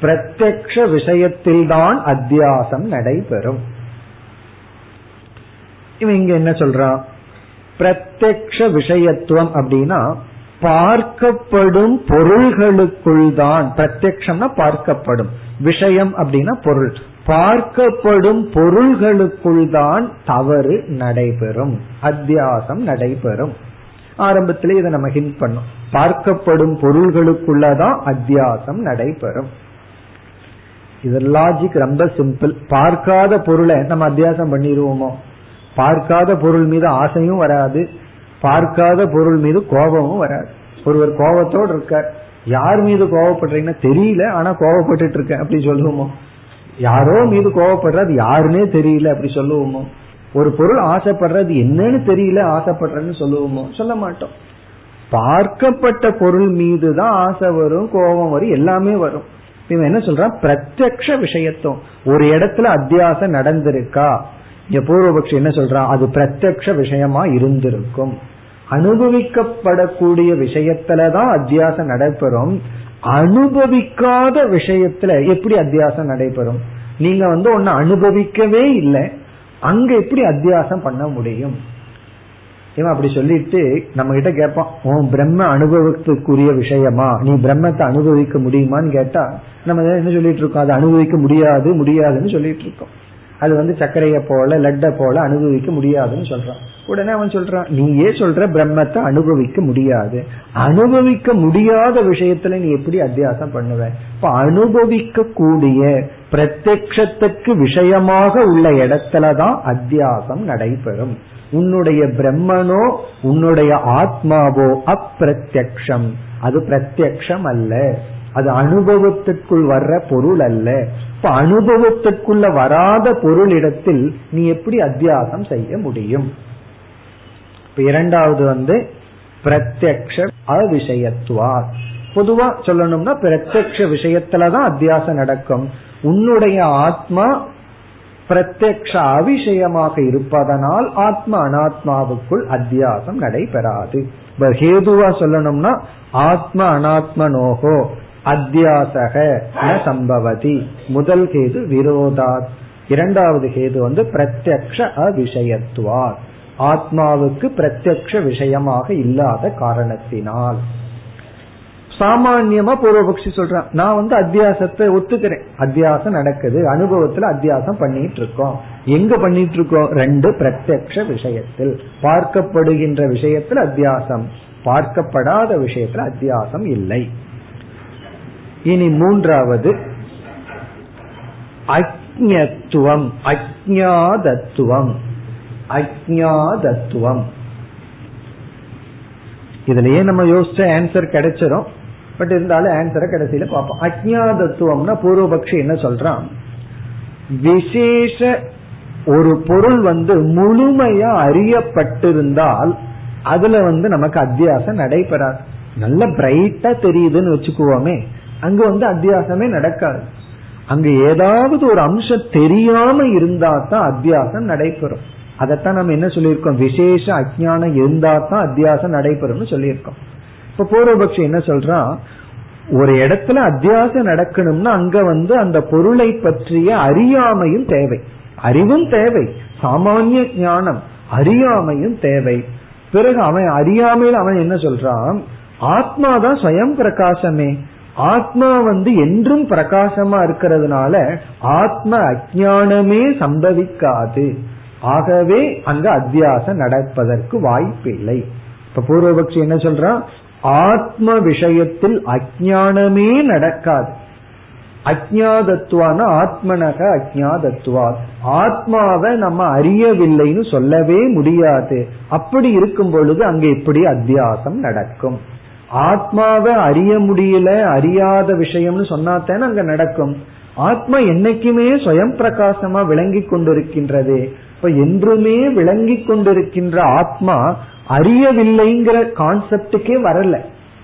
பிரத்யக்ஷ விஷயத்தில்தான் அத்தியாசம் நடைபெறும். இவன் இங்க என்ன சொல்றான்? பிரத்யக்ஷ விஷயத்துவம் அப்படின்னா பார்க்கப்படும் பொருள்களுக்குள் தான் பிரத்யக்ஷம்னா பார்க்கப்படும். விஷயம் அப்படின்னா பொருள். பார்க்கப்படும் பொருள்களுக்குள் தான் தவறு நடைபெறும். அத்தியாசம் நடைபெறும். ஆரம்பத்திலே இதை நம்ம ஹிண்ட் பண்ணோம். பார்க்கப்படும் பொருள்களுக்குள்ளதான் அத்தியாசம் நடைபெறும். இது லாஜிக் ரொம்ப சிம்பிள் பார்க்காத பொருளை நம்ம அத்தியாசம் பண்ணிடுவோமோ பார்க்காத பொருள் மீது ஆசையும் வராது. பார்க்காத பொருள் மீது கோபமும் வராது. ஒருவர் கோபத்தோடு இருக்கார். யார் மீது கோபப்படுறீங்கன்னா தெரியல ஆனா கோபப்பட்டு இருக்கேன் அப்படி சொல்லுவோமோ? யாரோ மீது கோபப்படுறது யாருன்னே தெரியல அப்படி சொல்லுவோமோ? ஒரு பொருள் ஆசைப்படுறது என்னன்னு தெரியல ஆசைப்படுறேன்னு சொல்லுவோமோ? சொல்ல மாட்டோம். பார்க்கப்பட்ட பொருள் மீது தான் ஆசை வரும் கோபம் வரும் எல்லாமே வரும். இவன் என்ன சொல்றான்? பிரத்யக்ஷ விஷயத்தும் ஒரு இடத்துல அத்தியாசம் நடந்திருக்கா? இங்க பூர்வபக்ஷி என்ன சொல்றான்? அது பிரத்யக்ஷ விஷயமா இருந்திருக்கும். அனுபவிக்கப்படக்கூடிய விஷயத்துலதான் அத்தியாசம் நடைபெறும். அனுபவிக்காத விஷயத்துல எப்படி அத்தியாசம் நடைபெறும்? நீங்க வந்து ஒன்னு அனுபவிக்கவே இல்லை. அங்க எப்படி அத்தியாசம் பண்ண முடியும்? இவன் அப்படி சொல்லிட்டு நம்ம கிட்ட கேட்பான் உன் பிரம்ம அனுபவத்துக்குரிய விஷயமா? நீ பிரம்மத்தை அனுபவிக்க முடியுமான்னு கேட்டா நம்ம என்ன சொல்லிட்டு இருக்கோம்? அதை அனுபவிக்க முடியாது முடியாதுன்னு சொல்லிட்டு இருக்கோம். அது வந்து சர்க்கரைய போல லட்ட போல அனுபவிக்க முடியாதுன்னு சொல்றான். உடனே அவன் சொல்றான் நீயே சொல்ற பிரம்மத்தை அனுபவிக்க முடியாது. அனுபவிக்க முடியாத விஷயத்துல நீ எப்படி அத்தியாசம் பண்ணுவ? இப்ப அனுபவிக்க கூடிய பிரத்யக்ஷத்துக்கு விஷயமாக உள்ள இடத்துலதான் அத்தியாசம் நடைபெறும். உன்னுடைய பிரம்மனோ உன்னுடைய ஆத்மாவோ அப்பிரத்யக்ஷம். அது பிரத்யக்ஷம் அல்ல. அது அனுபவத்திற்குள் வர்ற பொருள் அல்ல. இப்ப அனுபவத்திற்குள்ள வராத பொருளிடத்தில் நீ எப்படி அத்தியாசம் செய்ய முடியும்? இப்ப இரண்டாவது வந்து பிரத்யக்ஷ அவிஷயத்துவா பொதுவா சொல்லணும்னா பிரத்யக்ஷ விஷயத்துலதான் அத்தியாசம் நடக்கும். உன்னுடைய ஆத்மா பிரத்யக்ஷ அவிஷயமாக இருப்பதனால் ஆத்மா அனாத்மாவுக்குள் அத்தியாசம் நடைபெறாது. ஹேதுவா சொல்லணும்னா ஆத்மா அனாத்மனோகோ. அத்தியாசக சம்பவதி. முதல் கேது விரோதாத். இரண்டாவது கேது வந்து பிரத்யக்ஷ அவிஷயத்துவார். ஆத்மாவுக்கு பிரத்யக்ஷ விஷயமாக இல்லாத காரணத்தினால். சாமான்யமா பூர்வபக்ஷி சொல்றான். நான் வந்து அத்தியாசத்தை ஒத்துக்கிறேன். அத்தியாசம் நடக்குது. அனுபவத்துல அத்தியாசம் பண்ணிட்டு இருக்கோம் எங்க பண்ணிட்டு இருக்கோம் ரெண்டு பிரத்யக்ஷ விஷயத்தில். பார்க்கப்படுகின்ற விஷயத்துல அத்தியாசம். பார்க்கப்படாத விஷயத்துல அத்தியாசம் இல்லை. இனி மூன்றாவது அஜத்துவம் அஜாதத்துவம் அஜாதத்துவம் இதுலயே நம்ம யோசிச்ச ஆன்சர் கிடைச்சிடும் பட் இருந்தாலும் ஆன்சரை கடைசியில பார்ப்போம். அஜாதத்துவம்னா பூர்வபக்ஷி என்ன சொல்றான்? விசேஷ ஒரு பொருள் வந்து முழுமையா அறியப்பட்டிருந்தால் அதுல வந்து நமக்கு அத்தியாசம் நடைபெறாது. நல்ல பிரைட்டா தெரியுதுன்னு வச்சுக்குவோமே. அங்க வந்து அத்தியாசமே நடக்காது. அங்க ஏதாவது ஒரு அம்சம் தெரியாம இருந்தா தான் அத்தியாசம் நடைபெறும். அதைத்தான் நம்ம என்ன சொல்லியிருக்கோம்? விசேஷ அஜானம் இருந்தா தான் அத்தியாசம் நடைபெறும்னு சொல்லியிருக்கோம். இப்ப பூர்வபக்ஷம் என்ன சொல்றான் ஒரு இடத்துல அத்தியாசம் நடக்கணும்னா அங்க வந்து அந்த பொருளை பற்றிய அறியாமையும் தேவை. அறிவும் தேவை. சாமானிய ஞானம் அறியாமையும் தேவை. பிறகு அவன் அறியாமையில் அவன் என்ன சொல்றான்? ஆத்மாதான் ஸ்வயம் பிரகாசமே. ஆத்மா வந்து என்றும் பிரகாசமா இருக்கிறதுனால ஆத்ம அஜானமே சம்பவிக்காது. ஆகவே அங்க அத்தியாசம் நடப்பதற்கு வாய்ப்பில்லை இப்ப பூர்வபக்ஷி என்ன சொல்றான்? ஆத்ம விஷயத்தில் அஜானமே நடக்காது. அஜாதத்துவான ஆத்மனக அஜாதத்துவா ஆத்மாவை நம்ம அறியவில்லைன்னு சொல்லவே முடியாது. அப்படி இருக்கும் பொழுது அங்க எப்படி அத்தியாசம் நடக்கும். ஆத்மாவை அறிய முடியல அறியாத விஷயம்னு சொன்னாத்தானே அங்க நடக்கும். ஆத்மா என்னைக்குமே சுயம் பிரகாசமா விளங்கி கொண்டிருக்கின்றது. இப்ப என்றுமே விளங்கி கொண்டிருக்கின்ற ஆத்மா அறியவில்லைங்கிற கான்செப்டுக்கே வரல.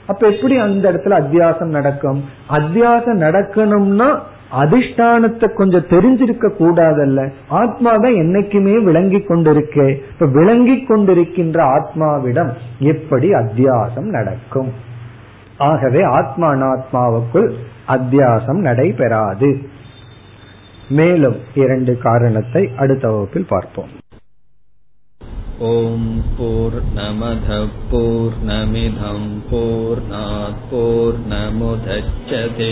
அப்ப எப்படி அந்த இடத்துல அத்தியாசம் நடக்கும்? அத்தியாசம் நடக்கணும்னா அதிஷ்டானத்தை கொஞ்சம் தெரிஞ்சிருக்க கூடாதல்ல ஆத்மாவை என்னைக்குமே விளங்கி கொண்டிருக்க இப்ப விளங்கி கொண்டிருக்கின்ற ஆத்மாவிடம் எப்படி அத்தியாசம் நடக்கும் ஆகவே ஆத்மா அனாத்மாவுக்குள் அத்தியாசம் நடைபெறாது மேலும் இரண்டு காரணத்தை அடுத்த வகுப்பில் பார்ப்போம் ॐ पूर्णमधः पूर्णमिधं पूर्णात् पूर्णमुदच्छते